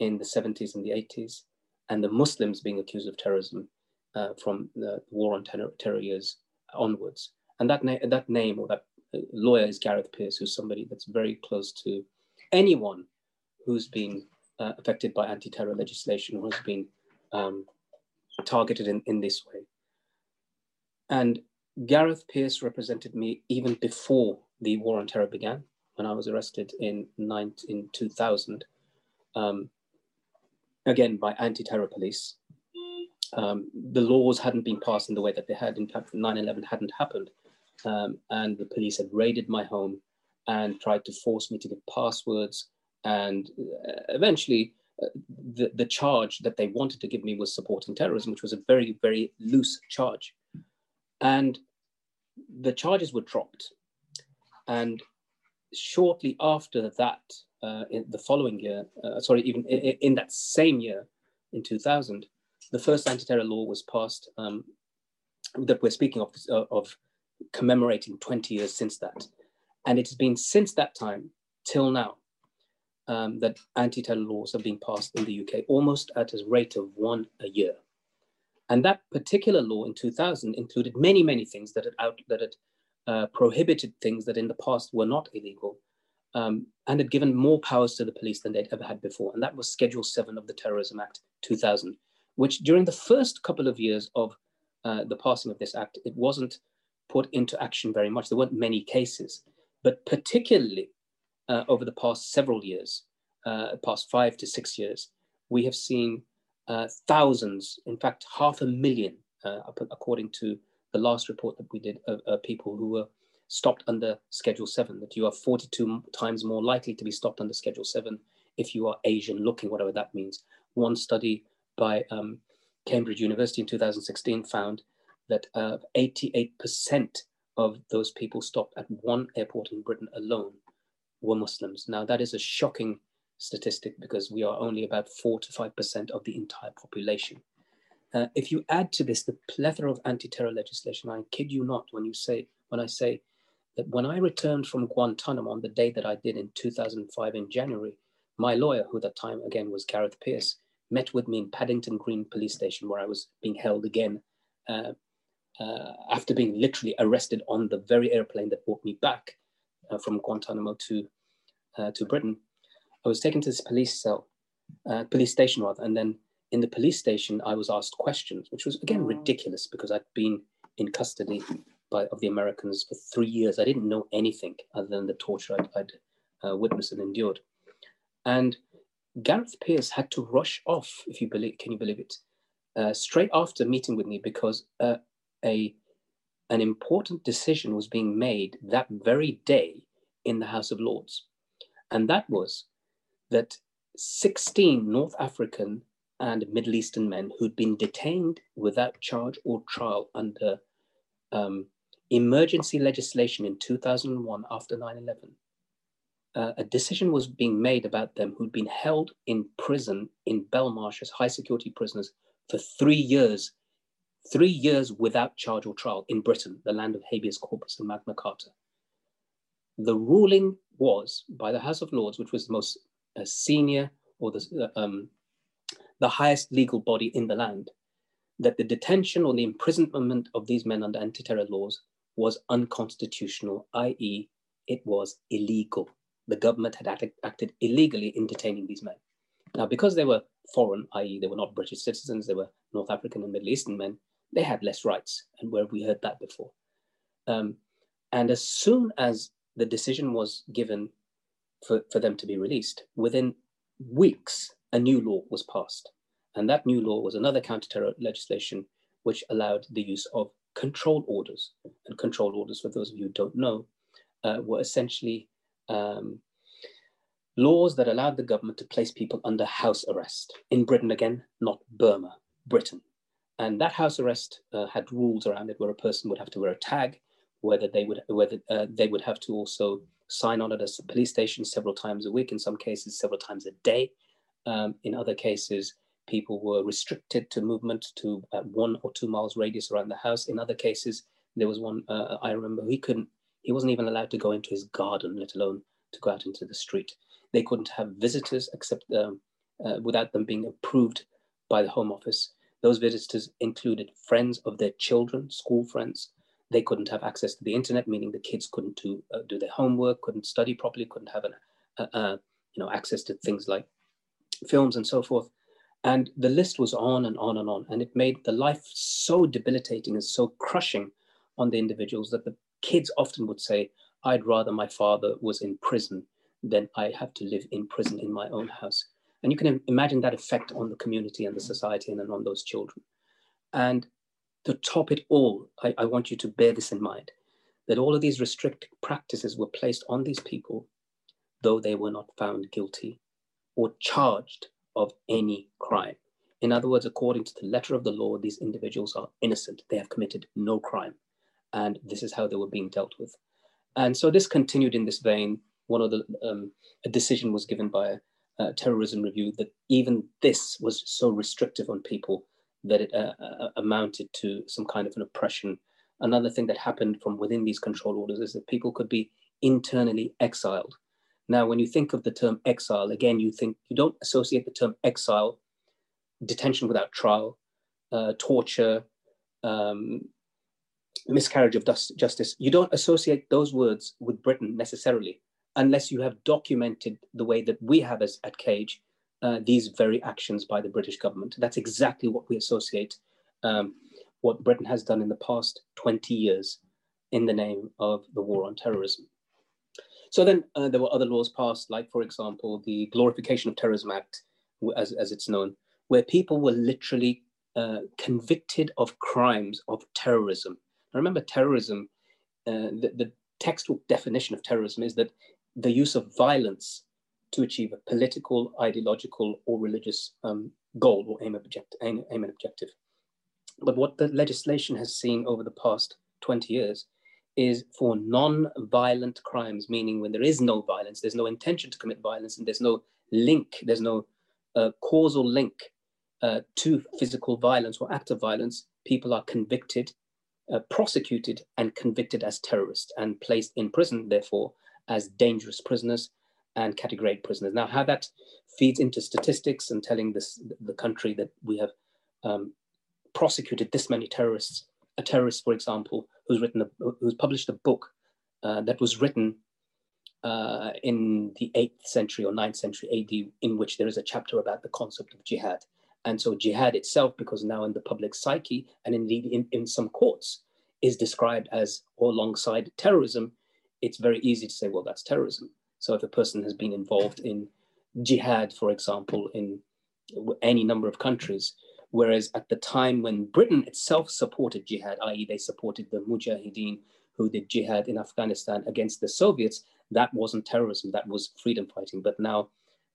in the 70s and the 80s, and the Muslims being accused of terrorism uh, from the war on terror, terror years onwards. And that, na- that name or that uh, lawyer is Gareth Peirce, who's somebody that's very close to anyone who's been uh, affected by anti-terror legislation, who's been um, targeted in, in this way. And Gareth Peirce represented me even before the war on terror began, when I was arrested in, 19, in 2000, um, again by anti-terror police. Um, the laws hadn't been passed in the way that they had. In fact, 9-11 hadn't happened. Um, and the police had raided my home and tried to force me to give passwords. And uh, eventually, the, the charge that they wanted to give me was supporting terrorism, which was a very, very loose charge. And the charges were dropped. And shortly after that, uh, in the following year, uh, sorry, even in, in, that same year, in 2000, the first anti-terror law was passed um, that we're speaking of, uh, of commemorating 20 years since that. And it has been since that time till now um, that anti-terror laws have been passed in the UK, almost at a rate of one a year. And that particular law in 2000 included many, many things that had, out, that had uh, prohibited things that in the past were not illegal um, and had given more powers to the police than they'd ever had before. And that was Schedule 7 of the Terrorism Act 2000, which during the first couple of years of uh, the passing of this act, it wasn't put into action very much. There weren't many cases, but particularly uh, over the past several years, uh, past five to six years, we have seen uh, thousands, in fact, half a million, uh, according to the last report that we did, of people who were stopped under Schedule 7, that you are 42 times more likely to be stopped under Schedule 7 if you are Asian looking, whatever that means. One study by um, Cambridge University in 2016 found that uh, 88% of those people stopped at one airport in Britain alone were Muslims. Now, that is a shocking statistic because we are only about 4 to 5% of the entire population. Uh, if you add to this the plethora of anti-terror legislation, I kid you not when you say when I say that when I returned from Guantanamo on the day that I did in 2005 in January, my lawyer, who at that time again was Gareth Peirce, met with me in Paddington Green Police Station, where I was being held again uh, uh, after being literally arrested on the very airplane that brought me back from Guantanamo to uh, to Britain. I was taken to this police cell, uh, police station rather, and then in the police station, I was asked questions, which was again ridiculous because I'd been in custody by, of the Americans for three years. I didn't know anything other than the torture I'd, I'd uh, witnessed and endured. And Gareth Peirce had to rush off, if you believe, can you believe it, uh, straight after meeting with me because uh, a an important decision was being made that very day in the House of Lords, and that was that 16 North African and Middle Eastern men who'd been detained without charge or trial under um, emergency legislation in 2001 after 9 11. Uh, a decision was being made about them who'd been held in prison in Belmarsh as high security prisoners for three years, three years without charge or trial in Britain, the land of habeas corpus and Magna Carta. The ruling was by the House of Lords, which was the most uh, senior or the, uh, um, the highest legal body in the land, that the detention or the imprisonment of these men under anti terror laws was unconstitutional, i.e., it was illegal. The government had act- acted illegally in detaining these men. Now, because they were foreign, i.e., they were not British citizens, they were North African and Middle Eastern men, they had less rights. And where we heard that before. Um, and as soon as the decision was given for, for them to be released, within weeks, a new law was passed. And that new law was another counter-terror legislation which allowed the use of control orders. And control orders, for those of you who don't know, uh, were essentially um, laws that allowed the government to place people under house arrest. In Britain, again, not Burma, Britain. And that house arrest uh, had rules around it where a person would have to wear a tag, whether they would whether uh, they would have to also sign on at a police station several times a week, in some cases several times a day. Um, in other cases, people were restricted to movement to uh, one or two miles radius around the house. In other cases, there was one uh, I remember he couldn't, he wasn't even allowed to go into his garden, let alone to go out into the street. They couldn't have visitors except um, uh, without them being approved by the Home Office. Those visitors included friends of their children, school friends. They couldn't have access to the internet, meaning the kids couldn't do, uh, do their homework, couldn't study properly, couldn't have an, uh, uh, you know, access to things like films and so forth. And the list was on and on and on. And it made the life so debilitating and so crushing on the individuals that the kids often would say, I'd rather my father was in prison than I have to live in prison in my own house. And you can imagine that effect on the community and the society and then on those children. And to top it all, I, I want you to bear this in mind that all of these restrictive practices were placed on these people, though they were not found guilty or charged of any crime. In other words, according to the letter of the law, these individuals are innocent. They have committed no crime. And this is how they were being dealt with. And so this continued in this vein. One of the, um, a decision was given by a, terrorism review that even this was so restrictive on people that it uh, uh, amounted to some kind of an oppression. Another thing that happened from within these control orders is that people could be internally exiled. Now, when you think of the term exile, again, you think you don't associate the term exile, detention without trial, uh, torture, um, miscarriage of justice. You don't associate those words with Britain necessarily, unless you have documented the way that we have as at Cage uh, these very actions by the British government. That's exactly what we associate um, what Britain has done in the past 20 years in the name of the war on terrorism. So then uh, there were other laws passed, like, for example, the Glorification of Terrorism Act, as, as it's known, where people were literally uh, convicted of crimes of terrorism. Now, remember, terrorism, uh, the, the textbook definition of terrorism is that the use of violence to achieve a political, ideological, or religious um, goal or aim, object, aim, aim and objective. But what the legislation has seen over the past 20 years is for non-violent crimes, meaning when there is no violence, there's no intention to commit violence, and there's no link, there's no uh, causal link uh, to physical violence or act of violence, people are convicted, uh, prosecuted, and convicted as terrorists and placed in prison, therefore, as dangerous prisoners and category A prisoners. Now, how that feeds into statistics and telling this the country that we have um, prosecuted this many terrorists, a terrorist, for example, who's written a, who's published a book uh, that was written uh, in the 8th century or 9th century AD, in which there is a chapter about the concept of jihad. And so jihad itself, because now in the public psyche and indeed in, in some courts, is described as or alongside terrorism, it's very easy to say, well, that's terrorism. So if a person has been involved in jihad, for example, in any number of countries, whereas at the time when Britain itself supported jihad, i.e., they supported the Mujahideen who did jihad in Afghanistan against the Soviets, that wasn't terrorism, that was freedom fighting. But now,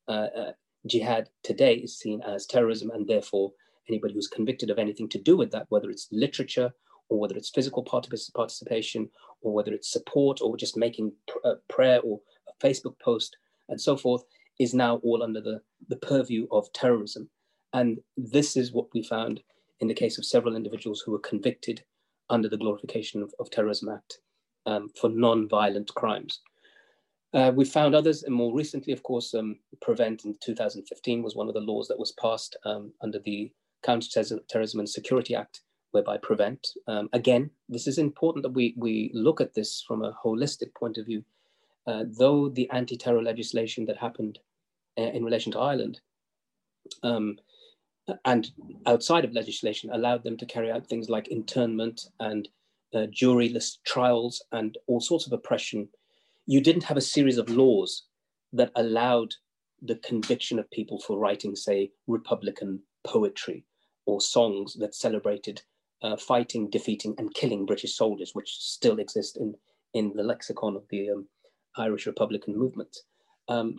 uh, uh, jihad today is seen as terrorism, and therefore, anybody who's convicted of anything to do with that, whether it's literature or whether it's physical participation or whether it's support or just making pr- uh, prayer or a Facebook post and so forth, is now all under the, the purview of terrorism. And this is what we found in the case of several individuals who were convicted under the Glorification of, of Terrorism Act um, for non-violent crimes. Uh, we found others, and more recently, of course, um, Prevent in 2015 was one of the laws that was passed um, under the Counterterrorism and Security Act, whereby Prevent. Um, again, this is important that we, we look at this from a holistic point of view. Uh, though the anti-terror legislation that happened uh, in relation to Ireland um, and outside of legislation allowed them to carry out things like internment and uh, juryless trials and all sorts of oppression. You didn't have a series of laws that allowed the conviction of people for writing, say, Republican poetry or songs that celebrated uh, fighting, defeating, and killing British soldiers, which still exist in, in the lexicon of the um, Irish Republican movement. Um,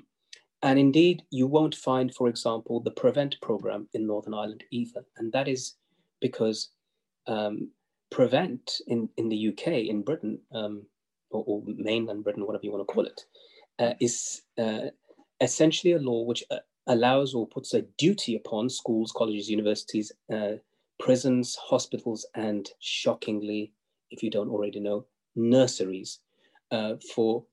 and indeed, you won't find, for example, the Prevent program in Northern Ireland either. And that is because um, Prevent in, in the UK, in Britain, um, or, or, mainland Britain, whatever you want to call it, uh, is uh, essentially a law which uh, allows or puts a duty upon schools, colleges, universities, uh, prisons, hospitals, and shockingly, if you don't already know, nurseries uh, for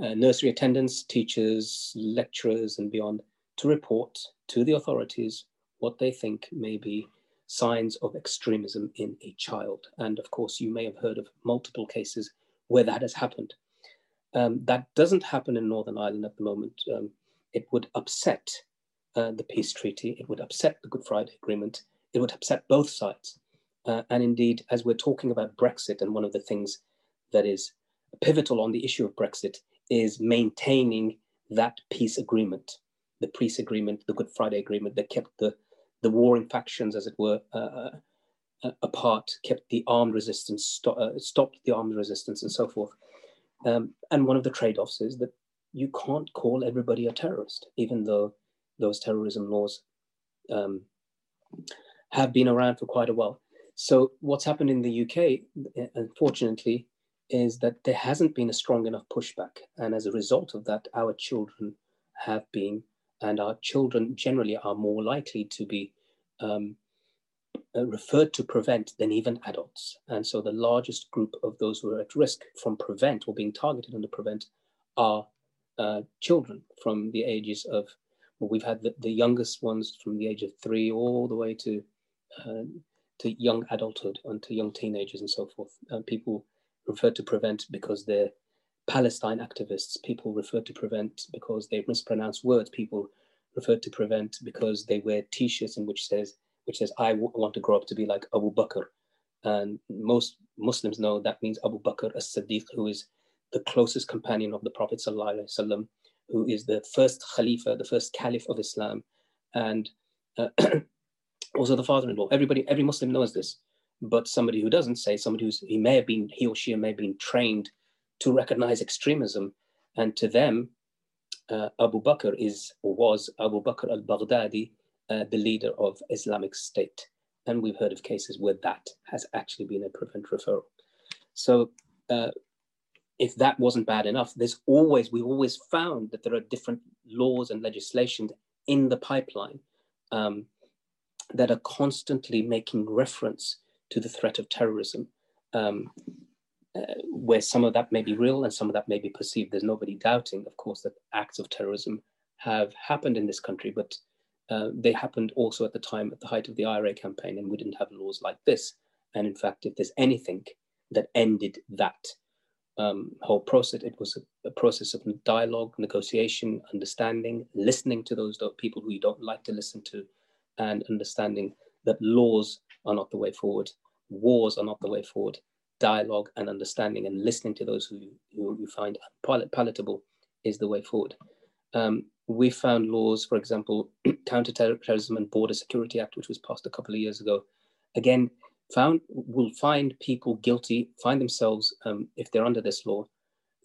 uh, nursery attendants, teachers, lecturers, and beyond to report to the authorities what they think may be signs of extremism in a child. And of course, you may have heard of multiple cases where that has happened. Um, that doesn't happen in Northern Ireland at the moment. Um, it would upset uh, the peace treaty, it would upset the Good Friday Agreement, it would upset both sides. Uh, and indeed, as we're talking about Brexit, and one of the things that is pivotal on the issue of Brexit is maintaining that peace agreement, the peace agreement, the Good Friday Agreement that kept the, the warring factions, as it were, uh, uh, uh apart, kept the armed resistance, sto- uh, stopped the armed resistance, and so forth. Um, and one of the trade offs is that you can't call everybody a terrorist, even though those terrorism laws um, have been around for quite a while. So, what's happened in the UK, unfortunately, is that there hasn't been a strong enough pushback. And as a result of that, our children have been, and our children generally are more likely to be um, uh, referred to prevent than even adults. And so the largest group of those who are at risk from prevent or being targeted under prevent are uh, children from the ages of, well, we've had the, the, youngest ones from the age of three all the way to uh, to young adulthood and to young teenagers and so forth. Uh, people refer to prevent because they're Palestine activists. People refer to prevent because they mispronounce words. People refer to prevent because they wear T-shirts in which says which says I want to grow up to be like Abu Bakr. And most Muslims know that means Abu Bakr as-Siddiq, who is the closest companion of the Prophet sallallahu who is the first Khalifa, the first Caliph of Islam, and uh, also the father-in-law. Everybody, every Muslim knows this but somebody who doesn't say somebody who's he may have been he or she may have been trained to recognize extremism and to them uh, abu bakr is or was abu bakr al-baghdadi uh, the leader of islamic state and we've heard of cases where that has actually been a prevent referral so uh, if that wasn't bad enough there's always we've always found that there are different laws and legislation in the pipeline um, that are constantly making reference to the threat of terrorism, um, uh, where some of that may be real and some of that may be perceived. There's nobody doubting, of course, that acts of terrorism have happened in this country, but uh, they happened also at the time at the height of the IRA campaign, and we didn't have laws like this. And in fact, if there's anything that ended that um, whole process, it was a, a, process of dialogue, negotiation, understanding, listening to those people who you don't like to listen to, and understanding that laws are not the way forward, wars are not the way forward. Dialogue and understanding and listening to those who, who you find palatable is the way forward. Um, we found laws, for example, Counterterrorism and Border Security Act, which was passed a couple of years ago, again, found will find people guilty, find themselves, um, if they're under this law,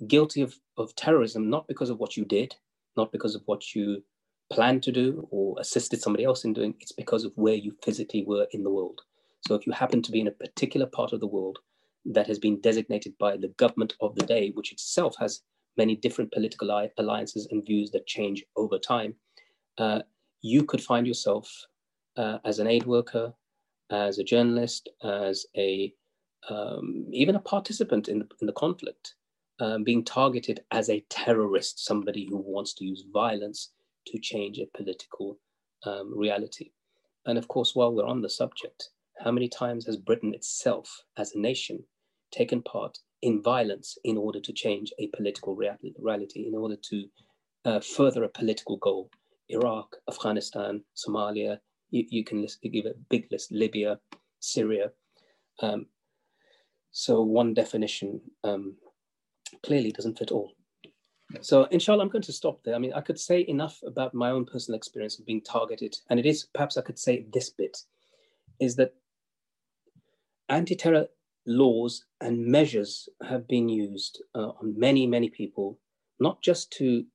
guilty of, of terrorism, not because of what you did, not because of what you planned to do or assisted somebody else in doing, it's because of where you physically were in the world. So if you happen to be in a particular part of the world that has been designated by the government of the day, which itself has many different political alliances and views that change over time, uh, you could find yourself uh, as an aid worker, as a journalist, as a um, even a participant in the, in the conflict, um, being targeted as a terrorist, somebody who wants to use violence to change a political um, reality. And of course, while we're on the subject, how many times has Britain itself, as a nation, taken part in violence in order to change a political reality, in order to uh, further a political goal? Iraq, Afghanistan, Somalia, you, you can list, give a big list, Libya, Syria. Um, so one definition um, clearly doesn't fit all. So, inshallah, I'm going to stop there. I mean, I could say enough about my own personal experience of being targeted, and it is perhaps I could say this bit is that anti terror laws and measures have been used uh, on many, many people, not just to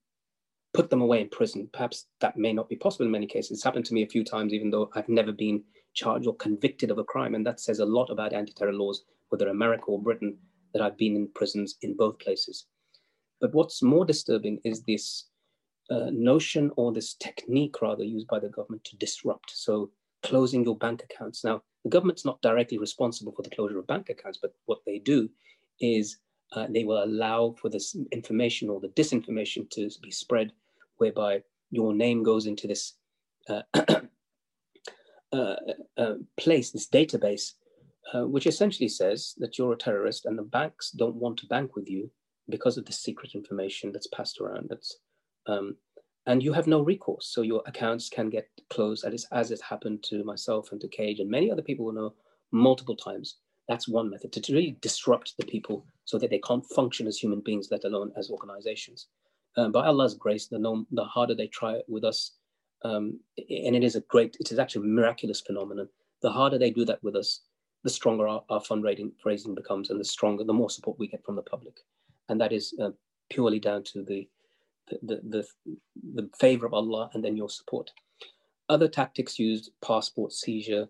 put them away in prison. Perhaps that may not be possible in many cases. It's happened to me a few times, even though I've never been charged or convicted of a crime. And that says a lot about anti terror laws, whether America or Britain, that I've been in prisons in both places. But what's more disturbing is this uh, notion or this technique, rather, used by the government to disrupt. So, closing your bank accounts. Now, the government's not directly responsible for the closure of bank accounts, but what they do is uh, they will allow for this information or the disinformation to be spread whereby your name goes into this uh, uh, uh, place, this database, uh, which essentially says that you're a terrorist and the banks don't want to bank with you because of the secret information that's passed around. That's, um, and you have no recourse. So your accounts can get closed, as, as it happened to myself and to Cage and many other people who know multiple times. That's one method to really disrupt the people so that they can't function as human beings, let alone as organizations. Um, by Allah's grace, the, no, the harder they try it with us, um, and it is a great, it is actually a miraculous phenomenon. The harder they do that with us, the stronger our, our fundraising becomes, and the stronger, the more support we get from the public, and that is uh, purely down to the the, the, the favor of Allah and then your support. Other tactics used: passport seizure,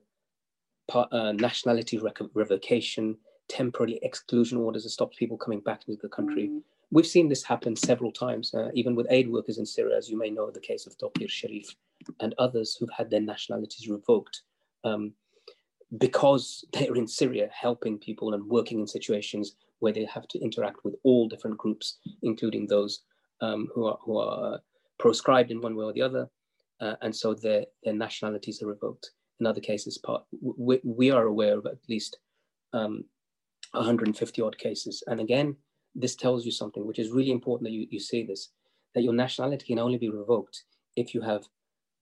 pa- uh, nationality revocation, temporary exclusion orders that stops people coming back into the country. Mm we've seen this happen several times, uh, even with aid workers in Syria, as you may know, the case of Tauqir Sharif and others who've had their nationalities revoked um, because they're in Syria helping people and working in situations where they have to interact with all different groups, including those um, who are, who are proscribed in one way or the other. Uh, and so their, their nationalities are revoked. In other cases, part, we, we are aware of at least um, 150 odd cases. And again, this tells you something which is really important that you, you say this that your nationality can only be revoked if you have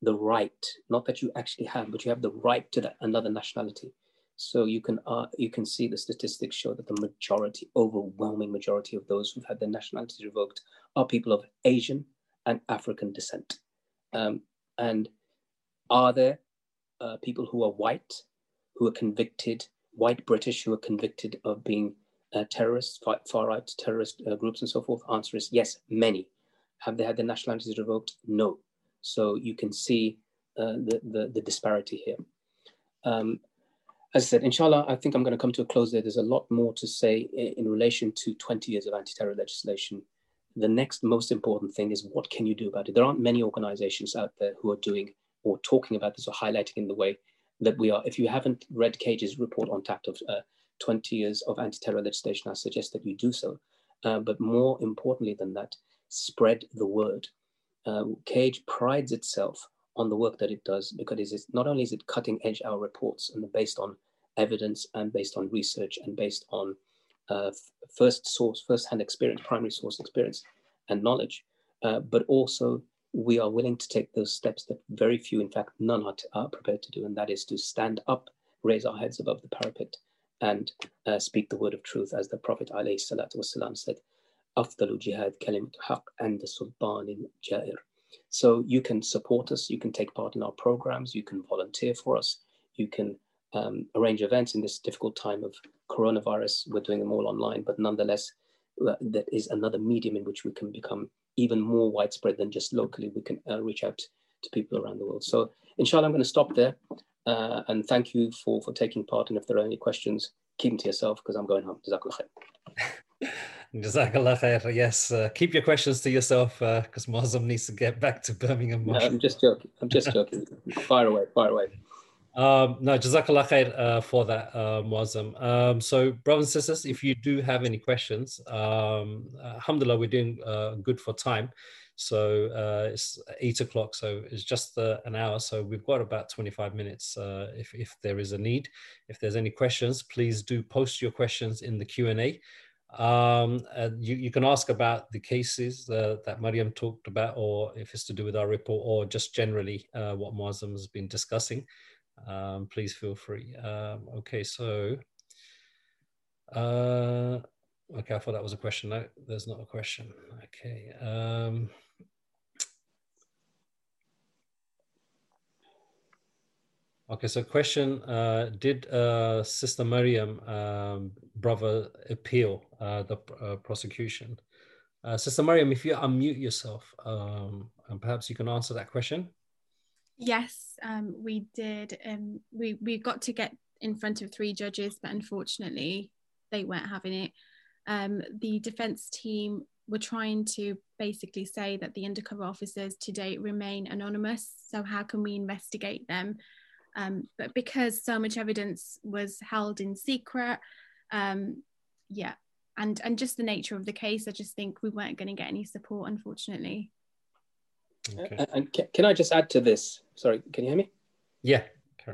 the right not that you actually have but you have the right to that another nationality so you can uh, you can see the statistics show that the majority overwhelming majority of those who've had their nationalities revoked are people of asian and african descent um, and are there uh, people who are white who are convicted white british who are convicted of being uh, terrorists, far right terrorist uh, groups and so forth? Answer is yes, many. Have they had their nationalities revoked? No. So you can see uh, the, the, the, disparity here. Um, as I said, inshallah, I think I'm going to come to a close there. There's a lot more to say in, in relation to 20 years of anti-terror legislation. The next most important thing is what can you do about it? There aren't many organizations out there who are doing or talking about this or highlighting in the way that we are. If you haven't read Cage's report on TACT of uh, 20 years of anti-terror legislation, I suggest that you do so. Uh, but more importantly than that, spread the word. Uh, Cage prides itself on the work that it does because it is, not only is it cutting edge our reports and based on evidence and based on research and based on uh, first source, first-hand experience, primary source experience and knowledge, uh, but also we are willing to take those steps that very few, in fact, none are, are prepared to do, and that is to stand up, raise our heads above the parapet, and uh, speak the word of truth, as the Prophet والسلام, said, أفضل جهاد كلمة حق عند سلطان جائر. So you can support us, you can take part in our programs, you can volunteer for us, you can um, arrange events in this difficult time of coronavirus. We're doing them all online, but nonetheless, uh, that is another medium in which we can become even more widespread than just locally. We can uh, reach out to people around the world. So, inshallah, I'm going to stop there. Uh, and thank you for, for taking part. And if there are any questions, keep them to yourself because I'm going home. Jazakallah. Jazakallah khair. Yes, uh, keep your questions to yourself because uh, needs to get back to Birmingham. No, I'm just joking. I'm just joking. fire away, fire away. Um, no, Jazakallah khair uh, for that, uh, Muazzam. Um, so, brothers and sisters, if you do have any questions, um, alhamdulillah, we're doing uh, good for time. So uh, it's eight o'clock, so it's just uh, an hour. So we've got about 25 minutes uh, if, if there is a need. If there's any questions, please do post your questions in the Q&A. Um, you, you can ask about the cases uh, that Mariam talked about, or if it's to do with our report, or just generally uh, what Muazzam has been discussing. Um, please feel free. Um, okay, so uh, Okay, I thought that was a question. No, there's not a question. Okay. Okay, so question, uh, did uh, Sister Mariam um, brother appeal uh, the uh, prosecution? Uh, Sister Mariam, if you unmute yourself, um, and perhaps you can answer that question. Yes, um, we did. Um, we, we got to get in front of three judges, but unfortunately they weren't having it um, the defense team were trying to basically say that the undercover officers to date remain anonymous. So, how can we investigate them? Um, but because so much evidence was held in secret, um, yeah, and and just the nature of the case, I just think we weren't going to get any support, unfortunately. Okay. And can I just add to this? Sorry, can you hear me? Yeah.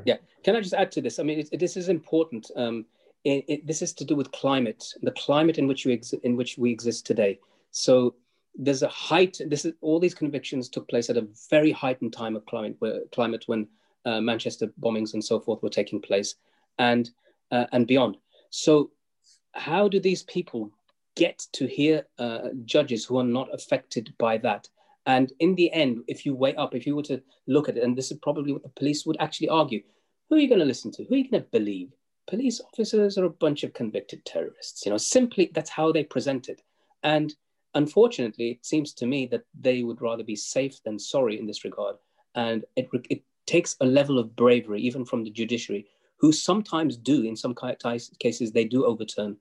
Yeah. Can I just add to this? I mean, it, this is important. Um, it, it, this is to do with climate, the climate in which we ex- in which we exist today. So there's a height. This is all these convictions took place at a very heightened time of climate, where, climate when uh, Manchester bombings and so forth were taking place, and uh, and beyond. So how do these people get to hear uh, judges who are not affected by that? And in the end, if you weigh up, if you were to look at it, and this is probably what the police would actually argue, who are you going to listen to? Who are you going to believe? police officers are a bunch of convicted terrorists. You know, simply that's how they present it. And unfortunately, it seems to me that they would rather be safe than sorry in this regard. And it, it takes a level of bravery, even from the judiciary, who sometimes do, in some cases, they do overturn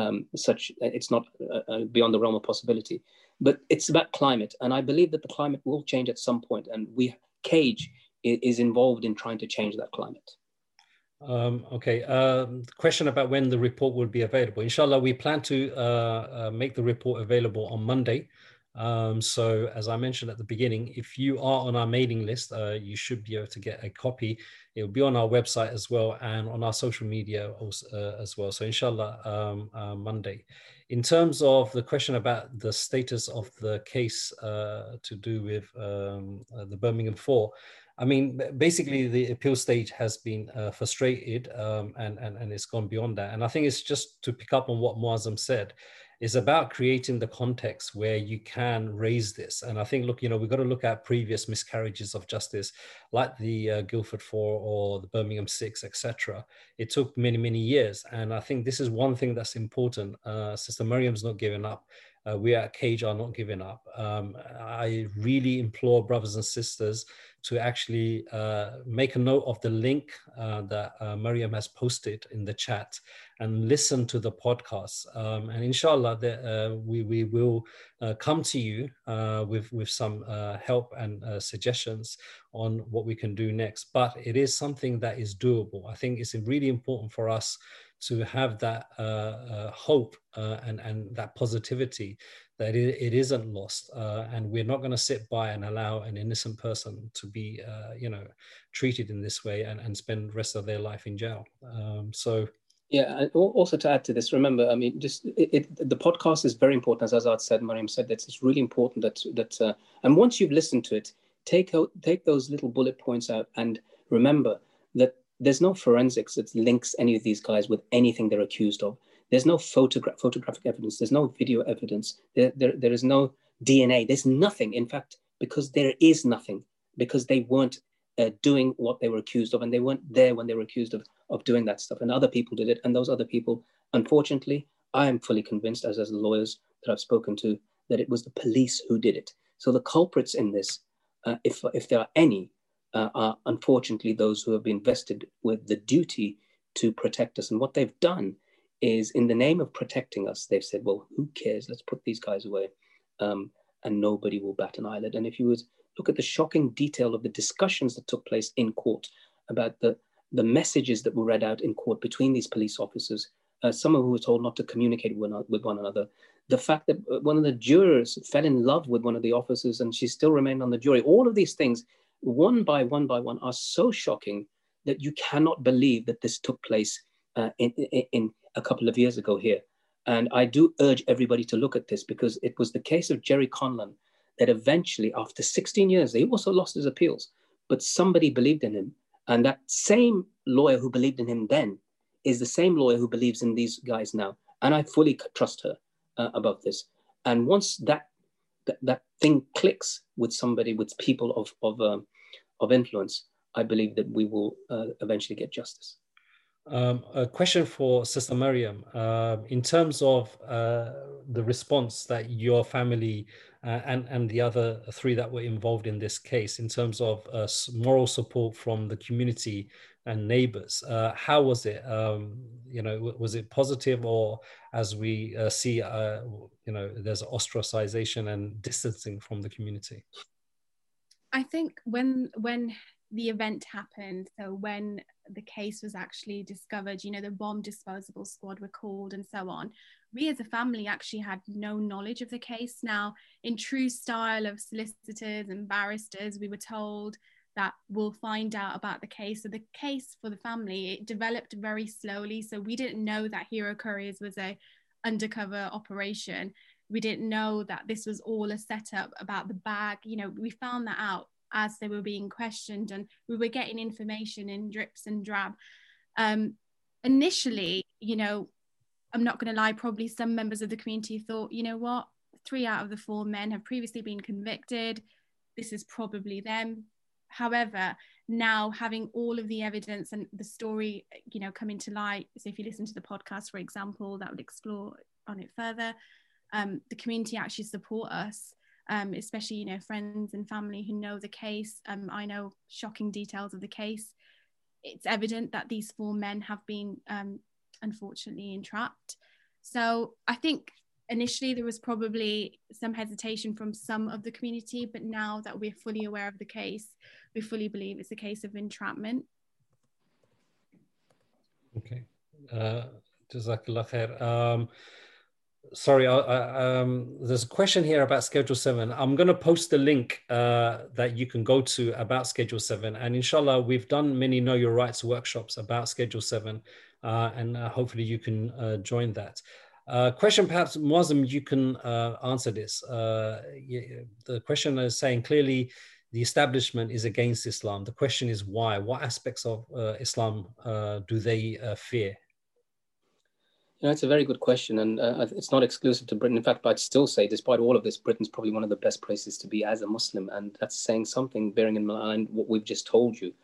um, such, it's not uh, uh, beyond the realm of possibility. But it's about climate. And I believe that the climate will change at some point, And we, CAGE is involved in trying to change that climate. Um, okay, um, question about when the report will be available. Inshallah, we plan to uh, uh, make the report available on Monday. Um, so, as I mentioned at the beginning, if you are on our mailing list, uh, you should be able to get a copy. It will be on our website as well and on our social media also, uh, as well. So, inshallah, um, uh, Monday. In terms of the question about the status of the case uh, to do with um, the Birmingham Four, I mean, basically, the appeal stage has been uh, frustrated um, and, and, and it's gone beyond that. And I think it's just to pick up on what Moazzam said, is about creating the context where you can raise this. And I think, look, you know, we've got to look at previous miscarriages of justice, like the uh, Guildford Four or the Birmingham Six, etc. It took many, many years. And I think this is one thing that's important. Uh, Sister Mariam's not giving up. Uh, we at Cage are not giving up. Um, I really implore brothers and sisters to actually uh, make a note of the link uh, that uh, Mariam has posted in the chat and listen to the podcast. Um, and inshallah, the, uh, we, we will uh, come to you uh, with, with some help and suggestions on what we can do next. But it is something that is doable. I think it's really important for us to have that hope and, and that positivity that it, it isn't lost uh, and we're not going to sit by and allow an innocent person to be uh, you know treated in this way and, and spend the rest of their life in jail. Um, so yeah and also to add to this remember i mean just it, it, the podcast is very important as azad said mariam said that it's really important that that uh, and once you've listened to it take out take those little bullet points out and remember that there's no forensics that links any of these guys with anything they're accused of there's no photogra- photographic evidence. There's no video evidence. There, there, there is no DNA. There's nothing. In fact, because there is nothing, because they weren't uh, doing what they were accused of, and they weren't there when they were accused of, of doing that stuff. And other people did it. And those other people, unfortunately, I am fully convinced, as as lawyers that I've spoken to, that it was the police who did it. So the culprits in this, uh, if if there are any, uh, are unfortunately those who have been vested with the duty to protect us. And what they've done is in the name of protecting us, they've said, well, who cares? Let's put these guys away. Um, and nobody will bat an eyelid. And if you would look at the shocking detail of the discussions that took place in court about the, the messages that were read out in court between these police officers, uh, some of who were told not to communicate with, with one another, the fact that uh, one of the jurors fell in love with one of the officers and she still remained on the jury, all of these things, one by one by one, are so shocking that you cannot believe that this took place uh, in, in, a couple of years ago here. And I do urge everybody to look at this because it was the case of Gerry Conlon that eventually, after 16 years, he also lost his appeals, but somebody believed in him. And that same lawyer who believed in him then is the same lawyer who believes in these guys now. And I fully trust her. uh, about this. And once that, that, that thing clicks with somebody, with people of of um, of influence, I believe that we will uh, eventually get justice. Um, a question for Sister Mariam. Uh, in terms of uh, the response that your family uh, and, and the other three that were involved in this case, in terms of uh, moral support from the community and neighbors, uh, how was it? Um, you know, was it positive or as we uh, see, you know, there's ostracization and distancing from the community? I think when when the event happened, so when the case was actually discovered, you know, the bomb disposable squad were called and so on. We as a family actually had no knowledge of the case. Now, in true style of solicitors and barristers, we were told that we'll find out about the case. So the case for the family, it developed very slowly. So we didn't know that Hero Couriers was a undercover operation. We didn't know that this was all a setup about the bag. You know, we found that out as they were being questioned and we were getting information in drips and drab. Um, initially you know i'm not going to lie probably some members of the community thought you know what? Three out of the four men have previously been convicted. This is probably them. However now having all of the evidence and the story you know coming to light so if you listen to the podcast for example that would explore on it further um, the community actually support us um, especially you know friends and family who know the case. Um, I know shocking details of the case. It's evident that these four men have been um, unfortunately entrapped. So I think initially there was probably some hesitation from some of the community, but now that we're fully aware of the case, we fully believe it's a case of entrapment. Okay. Uh. Um, sorry, um, there's a question here about Schedule 7. I'm going to post the link uh, that you can go to about Schedule 7. And inshallah, we've done many Know Your Rights workshops about Schedule 7. Uh, and uh, hopefully you can uh, join that. Uh, question perhaps, Moazzam, you can uh, answer this. the question is saying clearly the establishment is against Islam. The question is why? What aspects of Islam do they fear? You know, it's a very good question, and uh, it's not exclusive to Britain. In fact, I'd still say, despite all of this, Britain's probably one of the best places to be as a Muslim, and that's saying something, bearing in mind what we've just told you.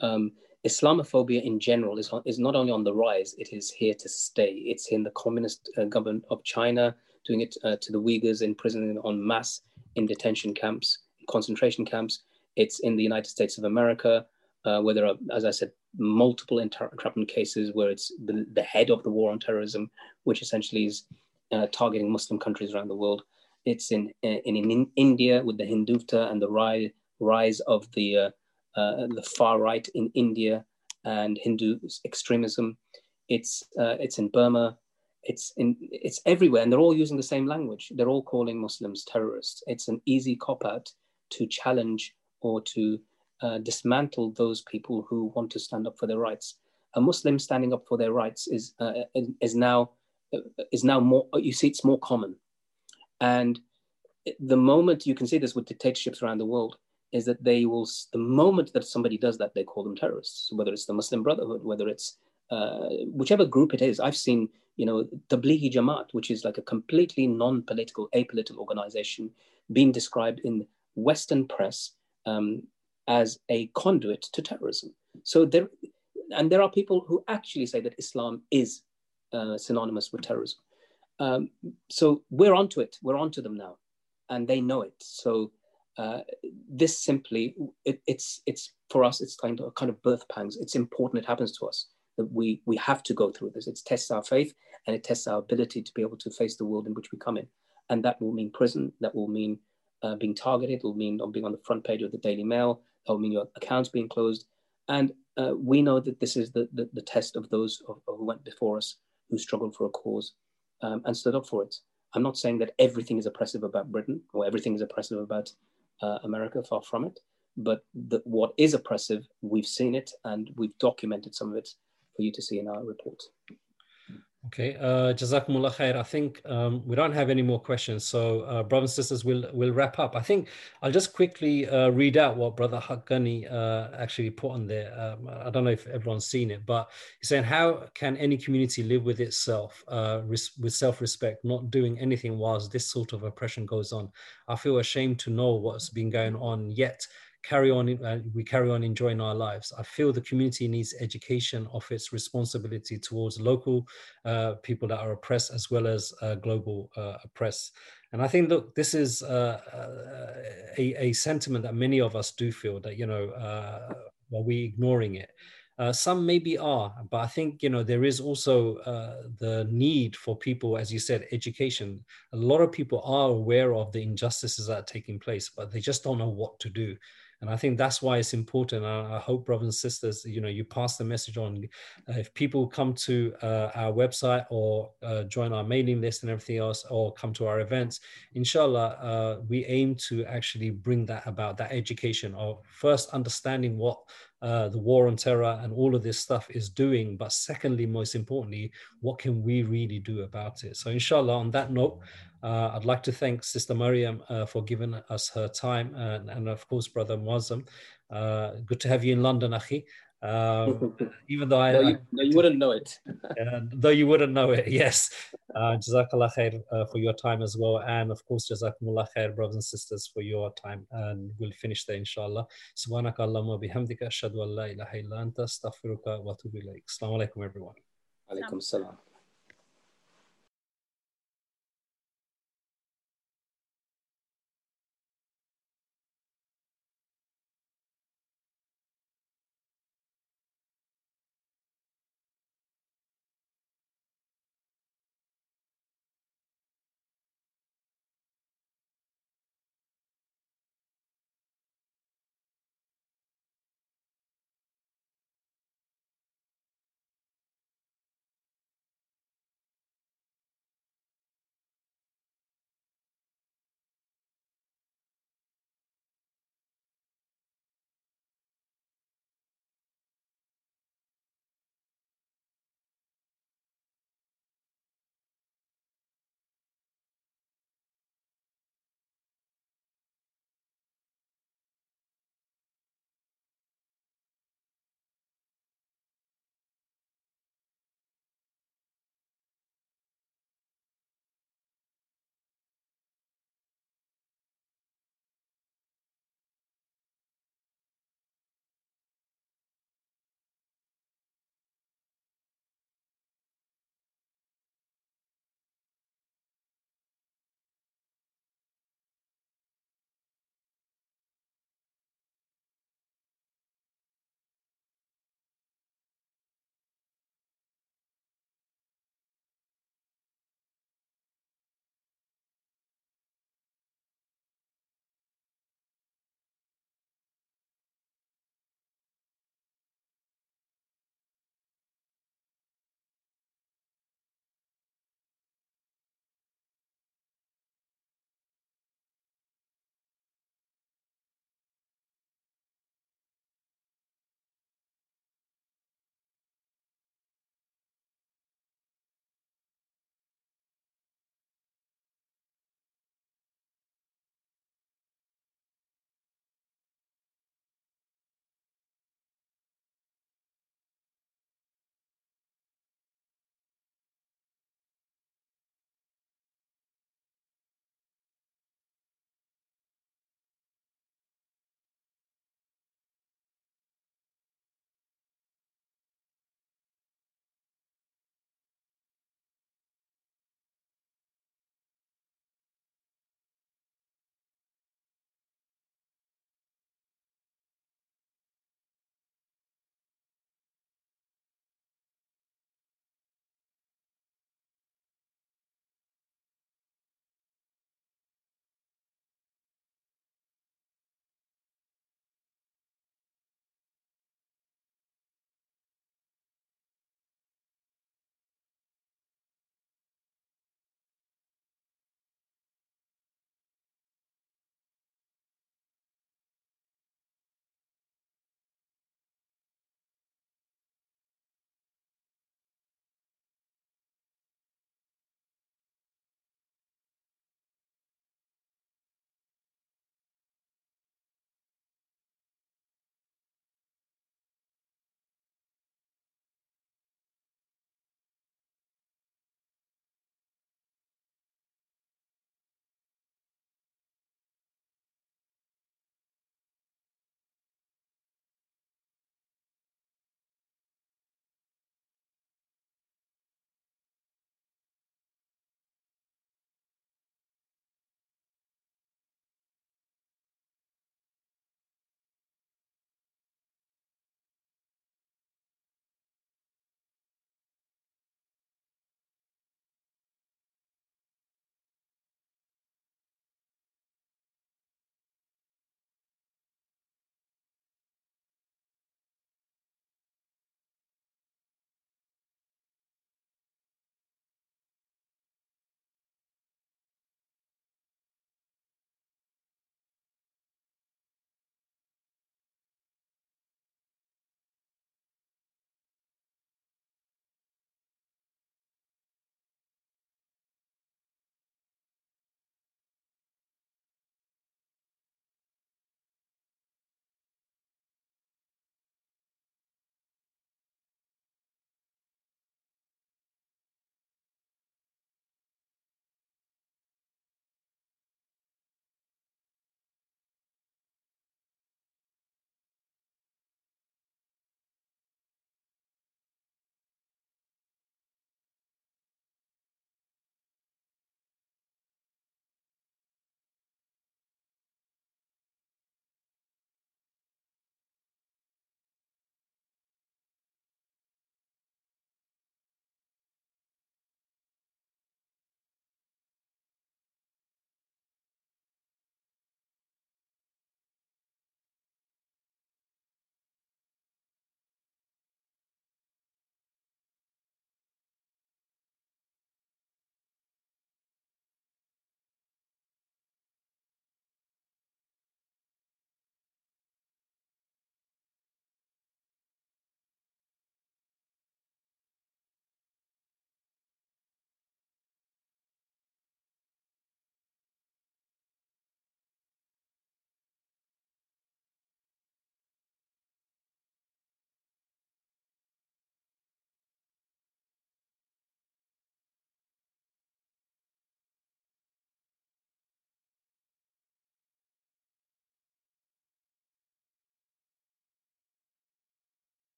Um, Islamophobia in general is, is not only on the rise, it is here to stay. It's in the communist uh, government of China, doing it uh, to the Uyghurs in prison en masse, in detention camps, concentration camps. It's in the United States of America, uh, where there are, as I said, multiple entrapment cases where it's the, the, head of the war on terrorism, which essentially is uh, targeting Muslim countries around the world. It's in, in, in India with the Hindutva and the rise, rise of the, uh, uh, the far right in India and Hindu extremism. It's, uh, it's in Burma. It's, in, it's everywhere, and they're all using the same language. They're all calling Muslims terrorists. It's an easy cop out to challenge or to uh, dismantle those people who want to stand up for their rights. A Muslim standing up for their rights is uh, is now uh, is now more. You see, it's more common, and the moment you can see this with dictatorships around the world is that they will. The moment that somebody does that, they call them terrorists. Whether it's the Muslim Brotherhood, whether it's uh, whichever group it is. I've seen, you know, Tablighi Jamaat, which is like a completely non-political, apolitical organization, being described in Western press um, as a conduit to terrorism. So there, and there are people who actually say that Islam is uh, synonymous with terrorism. Um, so we're onto it. We're onto them now, and they know it. So uh, this simply, it, it's it's for us. It's kind of a kind of birth pangs. It's important. It happens to us that we we have to go through this. It tests our faith and it tests our ability to be able to face the world in which we come in, and that will mean prison. That will mean uh, being targeted. It will mean being on the front page of the Daily Mail will mean your accounts being closed. And uh, we know that this is the, the, the test of those who went before us, who struggled for a cause um, and stood up for it. I'm not saying that everything is oppressive about Britain or everything is oppressive about uh, America, far from it. But the, what is oppressive, we've seen it and we've documented some of it for you to see in our report. Okay, uh, Jazakumullah khair. I think um, we don't have any more questions. So, uh, brothers and sisters, we'll, we'll wrap up. I think I'll just quickly uh, read out what Brother Haqqani uh, actually put on there. Um, I don't know if everyone's seen it, but he's saying, How can any community live with itself, uh, with self respect, not doing anything whilst this sort of oppression goes on? I feel ashamed to know what's been going on, yet carry on, uh, we carry on enjoying our lives. I feel the community needs education of its responsibility towards local uh, people that are oppressed as well as uh, global uh, oppressed. And I think, look, this is uh, uh, a, a, sentiment that many of us do feel that, you know, are we ignoring it? Uh, some maybe are, but I think you know there is also uh, the need for people, as you said, education. A lot of people are aware of the injustices that are taking place, but they just don't know what to do and i think that's why it's important i, I hope brothers and sisters you know you pass the message on uh, if people come to uh, our website or uh, join our mailing list and everything else or come to our events inshallah uh, we aim to actually bring that about that education of first understanding what uh, the war on terror and all of this stuff is doing. But secondly, most importantly, what can we really do about it? So, inshallah, on that note, uh, I'd like to thank Sister Mariam uh, for giving us her time, and, and of course, Brother Moazzam. Uh, good to have you in London, Akhi. Um, even though I, no, you, no, you wouldn't know it. though you wouldn't know it, yes. Uh, Jazakallah khair uh, for your time as well. And of course, Jazakumullah khair, brothers and sisters, for your time. And we'll finish there, inshallah. Subhanaka Allahumma bihamdika ashhadu an la ilaha illa anta astaghfiruka wa atubu ilayk. Assalamu alaikum, everyone. Alaikum salam.